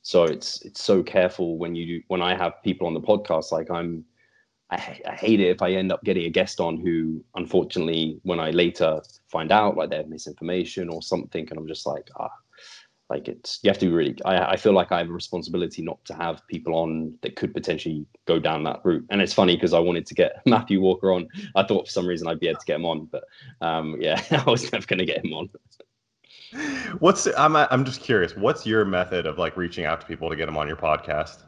So it's it's so careful when you when I have people on the podcast like I'm I, I, hate it if I end up getting a guest on who, unfortunately, when I later find out like they have misinformation or something, and I'm just like, ah, like it's you have to be really I, I feel like i have a responsibility not to have people on that could potentially go down that route. And it's funny because i wanted to get matthew walker on. I thought for some reason i'd be able to get him on but um yeah i was never going to get him on. What's i'm i'm just curious what's your method of like reaching out to people to get them on your podcast?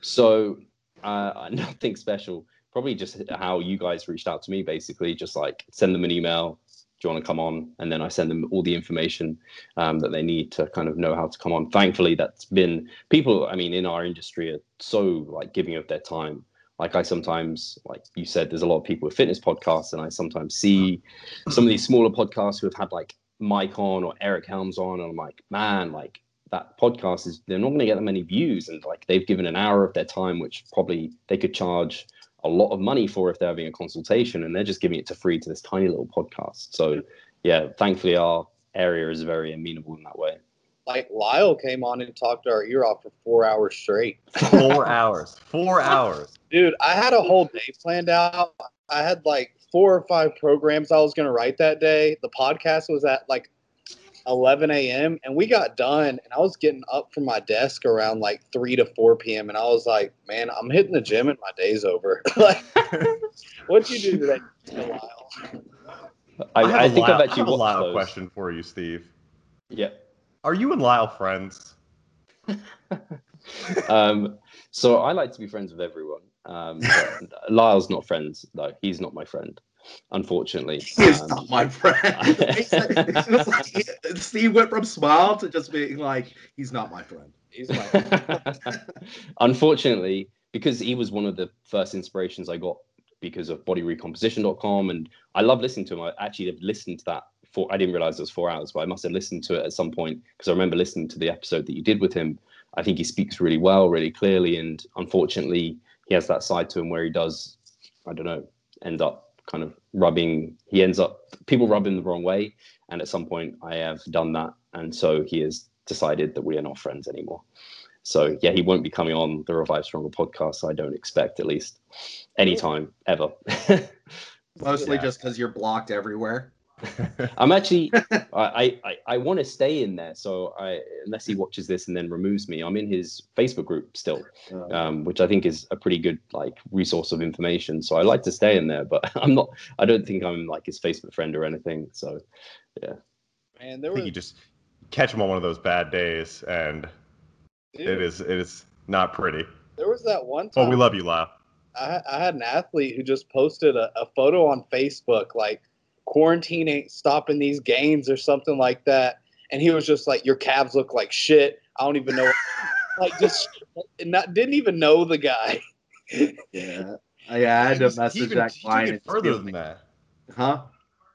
So uh nothing special. Probably just how you guys reached out to me basically. Just like send them an email do you want to come on? And then I send them all the information um, that they need to kind of know how to come on. Thankfully, that's been people. I mean, in our industry, are so like giving of their time. Like I sometimes, like you said, there's a lot of people with fitness podcasts, and I sometimes see some of these smaller podcasts who have had like Mike on or Eric Helms on, and I'm like, man, like that podcast is they're not going to get that many views, and like they've given an hour of their time, which probably they could charge a lot of money for if they're having a consultation and they're just giving it to free to this tiny little podcast. So yeah, thankfully our area is very amenable in that way. Like Lyle came on and talked to our ear off for four hours straight. Four hours. Four hours. Dude, I had a whole day planned out. I had like four or five programs I was gonna write that day. The podcast was at like 11 a.m. and we got done and I was getting up from my desk around like 3 to 4 p.m. and I was like, man, I'm hitting the gym and my day's over. like, what'd you do today, Lyle? I, I, I think Lyle, I've actually I have a Lyle question for you, Steve. Yeah. Are you and Lyle friends? um, so I like to be friends with everyone. Um, Lyle's not friends though. He's not my friend unfortunately. He's um, not my friend. like, Steve went from smile to just being like, he's not my friend. He's my friend. unfortunately, because he was one of the first inspirations I got because of bodyrecomposition.com. And I love listening to him. I actually have listened to that for, I didn't realize it was four hours, but I must have listened to it at some point because I remember listening to the episode that you did with him. I think he speaks really well, really clearly. And unfortunately, he has that side to him where he does, I don't know, end up kind of rubbing he ends up people rub him the wrong way and at some point i have done that and so he has decided that we are not friends anymore. So yeah, he won't be coming on the Revive Stronger podcast. I don't expect at least anytime ever. Mostly Yeah. just because you're blocked everywhere. I'm actually I I, I want to stay in there. So I unless he watches this and then removes me, I'm in his Facebook group still, um, which I think is a pretty good like resource of information. So I like to stay in there, but I'm not. I don't think I'm like his Facebook friend or anything. So yeah. Man, there I think was you just catch him on one of those bad days, and it dude, is it is not pretty. there was that one time Oh, we love you, Lau. I, I had an athlete who just posted a, a photo on Facebook like quarantine ain't stopping these games or something like that, and he was just like, "Your calves look like shit." I don't even know, like just not didn't even know the guy. yeah. I, I had to he message even- that he took client. it further see, than that. Huh?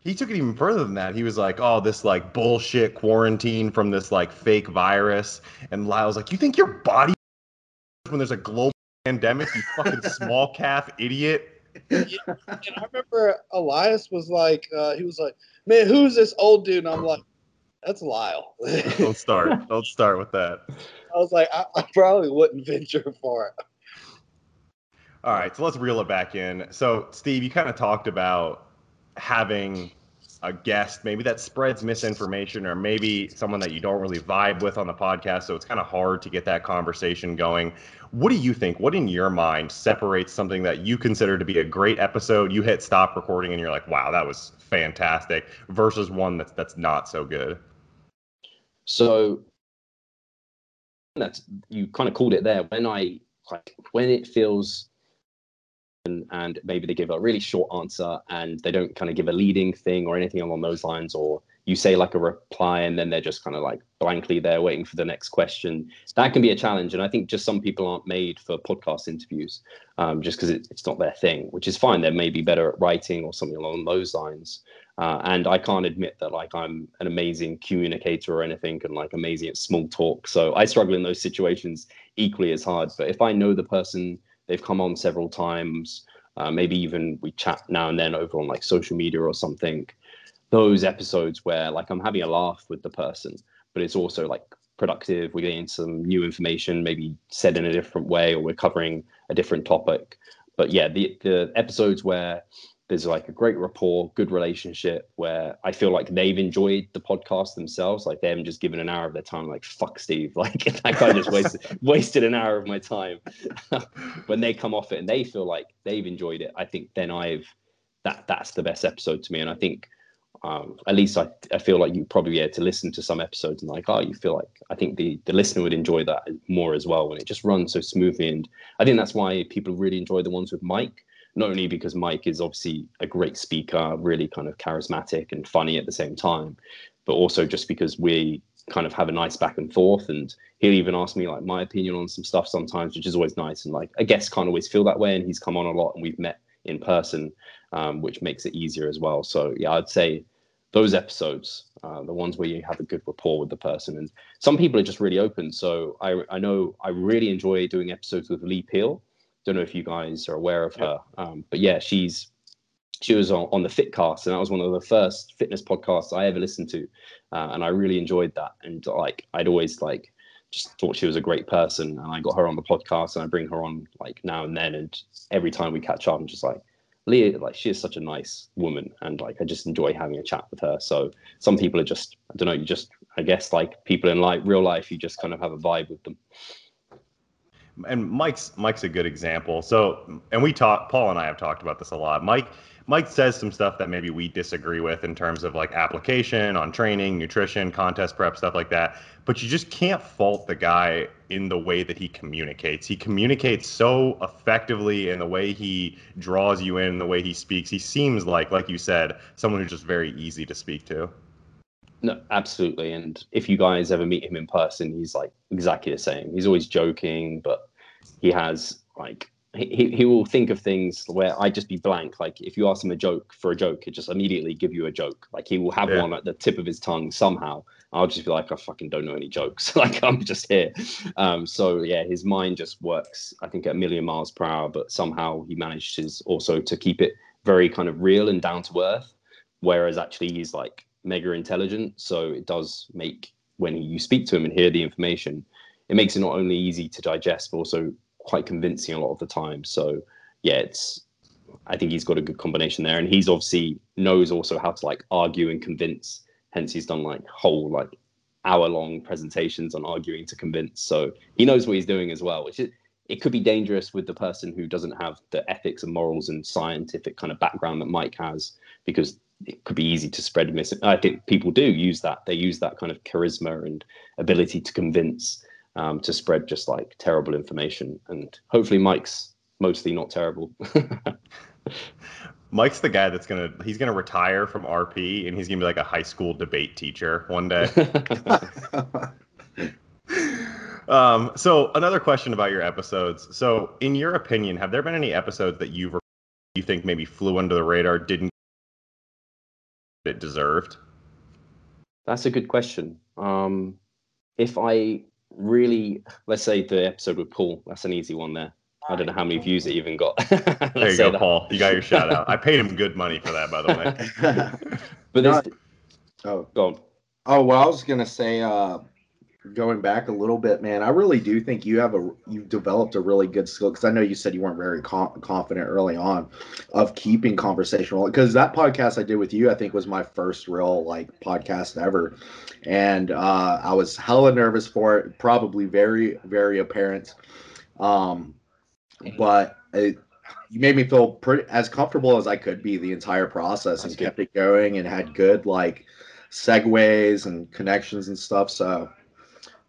He took it even further than that. He was like, "Oh, this like bullshit quarantine from this like fake virus," and Lyle's like, "You think your body when there's a global pandemic, you fucking small calf idiot." And I remember Elias was like, uh, he was like, "Man, who's this old dude?" And I'm like, "That's Lyle." Don't start. Don't start with that. I was like, I, I probably wouldn't venture for it. All right, so let's reel it back in. So, Steve, you kind of talked about having a guest, maybe that spreads misinformation, or maybe someone that you don't really vibe with on the podcast. So it's kind of hard to get that conversation going. What do you think? What in your mind separates something that you consider to be a great episode? You hit stop recording and you're like, "Wow, that was fantastic," versus one that's that's not so good. so that's you kind of called it there. When I like when it feels and, maybe they give a really short answer and they don't kind of give a leading thing or anything along those lines or you say like a reply and then they're just kind of like blankly there waiting for the next question. That can be a challenge and i think just some people aren't made for podcast interviews um, just because it, it's not their thing which is fine. They're maybe better at writing or something along those lines. Uh, and i can't admit that like i'm an amazing communicator or anything and like amazing at small talk so i struggle in those situations equally as hard. But if i know the person they've come on several times. Uh, maybe even we chat now and then over on like social media or something. Those episodes where like i'm having a laugh with the person but it's also like productive. We're getting some new information maybe said in a different way or we're covering a different topic. But yeah the the episodes where there's like a great rapport good relationship where i feel like they've enjoyed the podcast themselves like they haven't just given an hour of their time like fuck steve like if that guy just wasted wasted an hour of my time. When they come off it and they feel like they've enjoyed it i think then i've that that's the best episode to me. And i think um, at least I, I feel like you probably be able to listen to some episodes and like oh you feel like i think the the listener would enjoy that more as well when it just runs so smoothly. And i think that's why people really enjoy the ones with mike not only because mike is obviously a great speaker really kind of charismatic and funny at the same time but also just because we kind of have a nice back and forth and he'll even ask me like my opinion on some stuff sometimes which is always nice and like i guess can't always feel that way and he's come on a lot and we've met in person um, which makes it easier as well. So yeah i'd say those episodes uh, the ones where you have a good rapport with the person and some people are just really open. So i i know i really enjoy doing episodes with Leigh Peele don't know if you guys are aware of her um, but yeah she's she was on, on the fitcast and that was one of the first fitness podcasts i ever listened to uh, and i really enjoyed that and like i'd always like just thought she was a great person and i got her on the podcast and i bring her on like now and then and every time we catch up i'm just like Leah, like she is such a nice woman, and like I just enjoy having a chat with her. So some people are just, I don't know, you just, I guess, like people in like real life, you just kind of have a vibe with them. And Mike's Mike's a good example. So, and we talk. Paul and I have talked about this a lot. Mike Mike says some stuff that maybe we disagree with in terms of like application on training, nutrition, contest prep, stuff like that. But you just can't fault the guy in the way that he communicates. He communicates so effectively in the way he draws you in, the way he speaks. He seems like, like you said, someone who's just very easy to speak to. No, absolutely. And if you guys ever meet him in person, he's like exactly the same. He's always joking, but he has like he, he will think of things where I just be blank. Like if you ask him a joke for a joke, he just immediately give you a joke. Like he will have Yeah. one at the tip of his tongue somehow. I'll just be like, I fucking don't know any jokes. like I'm just here. Um, so yeah, his mind just works. I think at a million miles per hour, but somehow he manages also to keep it very kind of real and down to earth. Whereas actually he's like mega intelligent, so it does make when you speak to him and hear the information, it makes it not only easy to digest, but also quite convincing a lot of the time. So yeah, it's I think he's got a good combination there, and he's obviously knows also how to like argue and convince. Hence, he's done like whole like hour long presentations on arguing to convince. So he knows what he's doing as well, which is it could be dangerous with the person who doesn't have the ethics and morals and scientific kind of background that Mike has, because it could be easy to spread mis. I think people do use that. They use that kind of charisma and ability to convince um, to spread just like terrible information. And hopefully, Mike's mostly not terrible. Mike's the guy that's gonna he's gonna retire from RP and he's gonna be like a high school debate teacher one day. um, so another question about your episodes. So in your opinion, have there been any episodes that you've you think maybe flew under the radar, didn't it deserved? That's a good question. Um, if I really, let's say the episode with Paul, that's an easy one there. I don't know how many views it even got. there you go, that. Paul. You got your shout out. I paid him good money for that, by the way. but there's, oh, go on. Oh well, I was gonna say, uh, going back a little bit, man, I really do think you have a you've developed a really good skill because I know you said you weren't very com- confident early on of keeping conversational because that podcast I did with you I think was my first real like podcast ever, and uh, I was hella nervous for it, probably very very apparent. Um, but it, you made me feel pretty as comfortable as I could be the entire process and kept it going and had good like segues and connections and stuff. So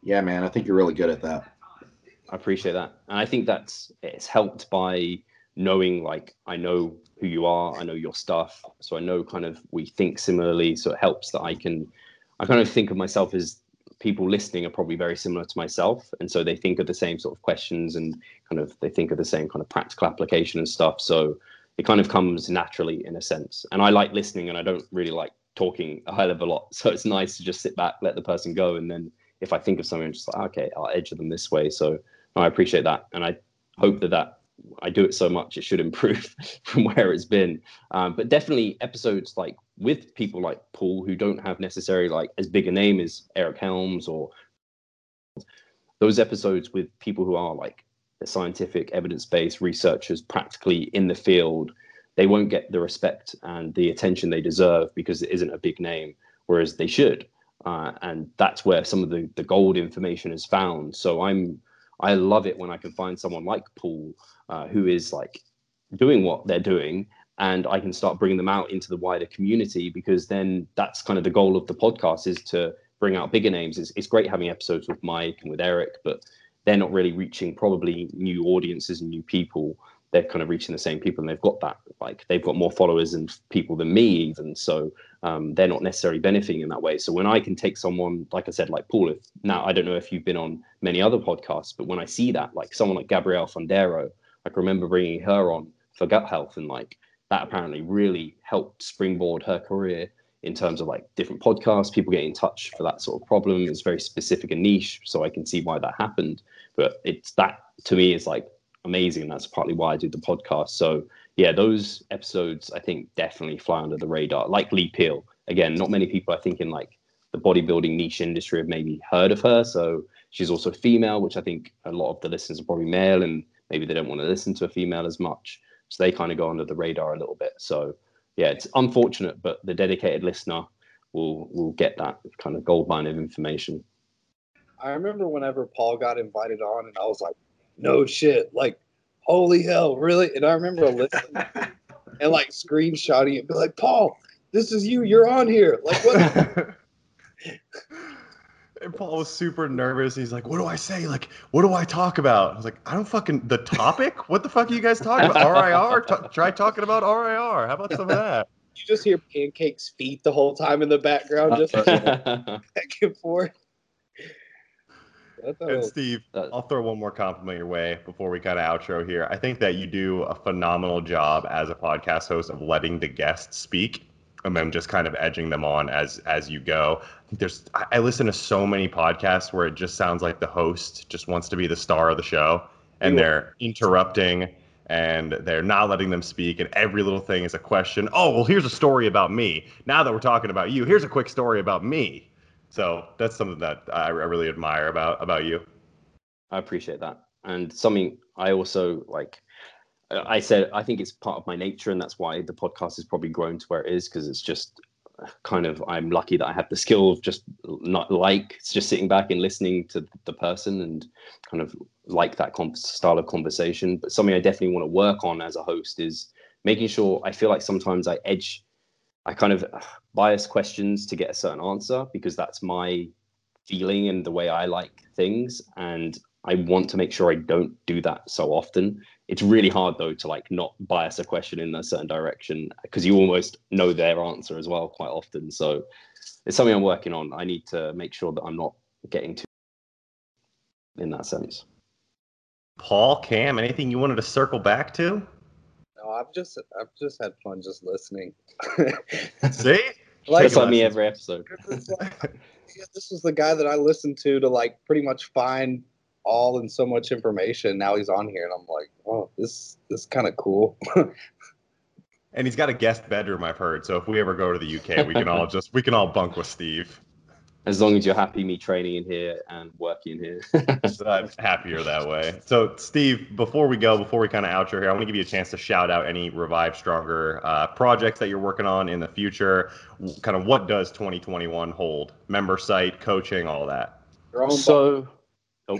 yeah, man, I think you're really good at that. I appreciate that. And I think that's it's helped by knowing like I know who you are, I know your stuff. So I know kind of we think similarly. So it helps that I can I kind of think of myself as people listening are probably very similar to myself and so they think of the same sort of questions and kind of they think of the same kind of practical application and stuff so it kind of comes naturally in a sense and i like listening and i don't really like talking a hell of a lot so it's nice to just sit back let the person go and then if i think of something I'm just like okay i'll edge them this way so i appreciate that and i hope that that I do it so much, it should improve from where it's been. Um, but definitely episodes like with people like Paul who don't have necessarily like as big a name as Eric Helms or those episodes with people who are like the scientific evidence-based researchers practically in the field they won't get the respect and the attention they deserve because it isn't a big name whereas they should uh, and that's where some of the, the gold information is found so i'm i love it when i can find someone like paul uh, who is like doing what they're doing and I can start bringing them out into the wider community because then that's kind of the goal of the podcast is to bring out bigger names. It's, it's great having episodes with Mike and with Eric, but they're not really reaching probably new audiences and new people. They're kind of reaching the same people, and they've got that like they've got more followers and people than me even. So um, they're not necessarily benefiting in that way. So when I can take someone, like I said, like Paul, if now I don't know if you've been on many other podcasts, but when I see that, like someone like Gabrielle Fundaro, I can remember bringing her on for gut health and like that apparently really helped springboard her career in terms of like different podcasts, people get in touch for that sort of problem. It's very specific and niche, so I can see why that happened. But it's that to me is like amazing, that's partly why I do the podcast. So yeah, those episodes I think definitely fly under the radar. Like Leigh Peele, again, not many people I think in like the bodybuilding niche industry have maybe heard of her. So she's also female, which I think a lot of the listeners are probably male, and maybe they don't want to listen to a female as much. So they kind of go under the radar a little bit. So yeah, it's unfortunate, but the dedicated listener will will get that kind of gold mine of information. I remember whenever Paul got invited on, and I was like, "No shit! Like, holy hell, really?" And I remember listening and like screenshotting it, be like, "Paul, this is you. You're on here. Like, what?" And Paul was super nervous. He's like, "What do I say? Like, what do I talk about?" I was like, "I don't fucking the topic. What the fuck are you guys talking about? RIR? T- try talking about RIR. How about some of that?" You just hear Pancake's feet the whole time in the background, just back and forth. And Steve, I'll throw one more compliment your way before we kind of outro here. I think that you do a phenomenal job as a podcast host of letting the guests speak and then just kind of edging them on as as you go. I think there's I listen to so many podcasts where it just sounds like the host just wants to be the star of the show and they're interrupting and they're not letting them speak and every little thing is a question. Oh, well here's a story about me. Now that we're talking about you, here's a quick story about me. So that's something that I, I really admire about about you. I appreciate that, and something I also like. I said I think it's part of my nature, and that's why the podcast has probably grown to where it is because it's just uh, kind of I'm lucky that I have the skill of just not like just sitting back and listening to the person and kind of like that style of conversation. But something I definitely want to work on as a host is making sure I feel like sometimes I edge, I kind of bias questions to get a certain answer because that's my feeling and the way I like things. And I want to make sure I don't do that so often. It's really hard though to like not bias a question in a certain direction because you almost know their answer as well quite often. So it's something I'm working on. I need to make sure that I'm not getting too in that sense. Paul, Cam, anything you wanted to circle back to? No, I've just I've just had fun just listening. See, like, just like me every episode. yeah, this is the guy that I listened to to like pretty much find all and so much information. Now he's on here, and I'm like, oh, this this is kind of cool. and he's got a guest bedroom, I've heard. So if we ever go to the UK, we can all just we can all bunk with Steve. As long as you're happy me training in here and working here. so I'm happier that way. So Steve, before we go, before we kind of outro here, I want to give you a chance to shout out any Revive Stronger uh, projects that you're working on in the future. Kind of what does 2021 hold? Member site, coaching, all that. So, oh,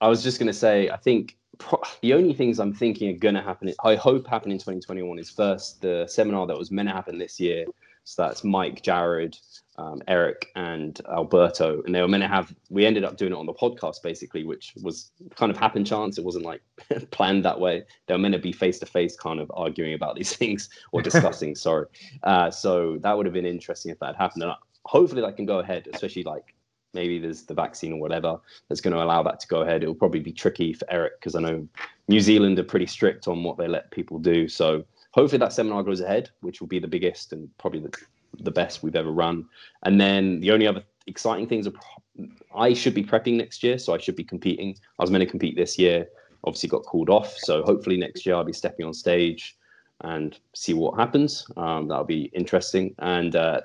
I was just going to say, I think pro- the only things I'm thinking are going to happen, I hope happen in 2021 is first the seminar that was meant to happen this year. So that's Mike, Jared, um, Eric, and Alberto. And they were meant to have, we ended up doing it on the podcast basically, which was kind of happen chance. It wasn't like planned that way. They were meant to be face to face kind of arguing about these things or discussing, sorry. Uh, so that would have been interesting if that happened. And hopefully that can go ahead, especially like maybe there's the vaccine or whatever that's going to allow that to go ahead. It'll probably be tricky for Eric because I know New Zealand are pretty strict on what they let people do. So hopefully that seminar goes ahead, which will be the biggest and probably the, the best we've ever run. And then the only other exciting things are I should be prepping next year, so I should be competing. I was meant to compete this year, obviously got called off. So hopefully next year I'll be stepping on stage and see what happens. Um, that'll be interesting. And uh,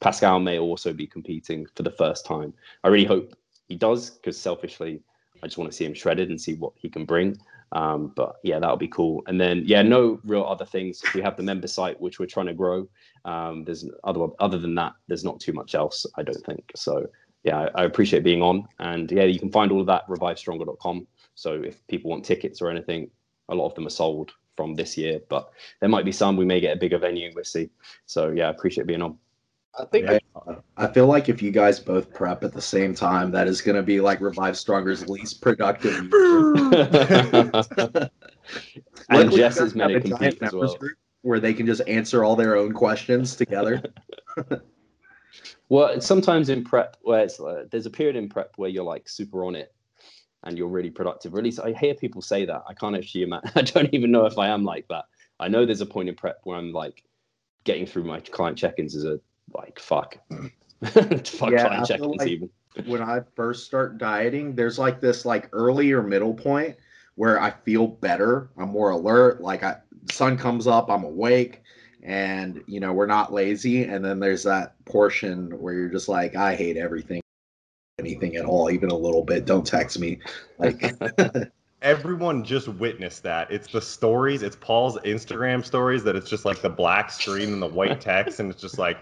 Pascal may also be competing for the first time. I really hope he does because selfishly, I just want to see him shredded and see what he can bring. Um, but yeah, that'll be cool. And then yeah, no real other things. We have the member site which we're trying to grow. Um, there's other other than that, there's not too much else. I don't think so. Yeah, I, I appreciate being on, and yeah, you can find all of that revivestronger.com. So if people want tickets or anything, a lot of them are sold from this year, but there might be some. We may get a bigger venue. We'll see. So yeah, I appreciate being on. I think yeah. I feel like if you guys both prep at the same time, that is going to be like Revive Stronger's least productive. and Jess is meant to compete as well. Where they can just answer all their own questions together. well, sometimes in prep, where it's uh, there's a period in prep where you're like super on it and you're really productive. Or at least I hear people say that. I can't actually imagine. I don't even know if I am like that. I know there's a point in prep where I'm like getting through my client check-ins as a like fuck, fuck yeah, like even. when I first start dieting, there's like this like early or middle point where I feel better. I'm more alert. Like I, sun comes up, I'm awake, and you know we're not lazy. And then there's that portion where you're just like, I hate everything, anything at all, even a little bit. Don't text me, like. everyone just witnessed that. It's the stories, it's Paul's Instagram stories that it's just like the black screen and the white text, and it's just like,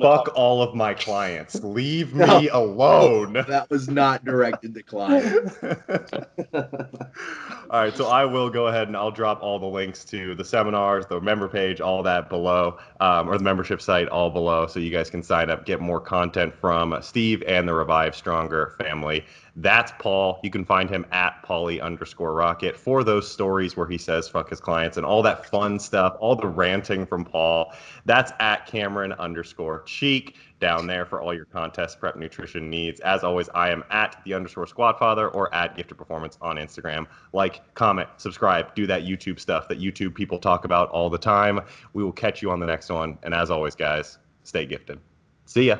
fuck all of my clients. Leave me no, alone. That was not directed to clients. all right, so I will go ahead and I'll drop all the links to the seminars, the member page, all that below, um, or the membership site all below, so you guys can sign up, get more content from Steve and the Revive Stronger family. That's Paul. You can find him at Paulie underscore Rocket for those stories where he says fuck his clients and all that fun stuff, all the ranting from Paul. That's at Cameron underscore Cheek down there for all your contest prep nutrition needs. As always, I am at the underscore squad father or at gifted performance on Instagram. Like, comment, subscribe, do that YouTube stuff that YouTube people talk about all the time. We will catch you on the next one. And as always, guys, stay gifted. See ya.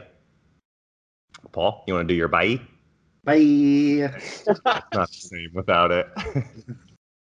Paul, you want to do your bye? Bye. Not the same without it.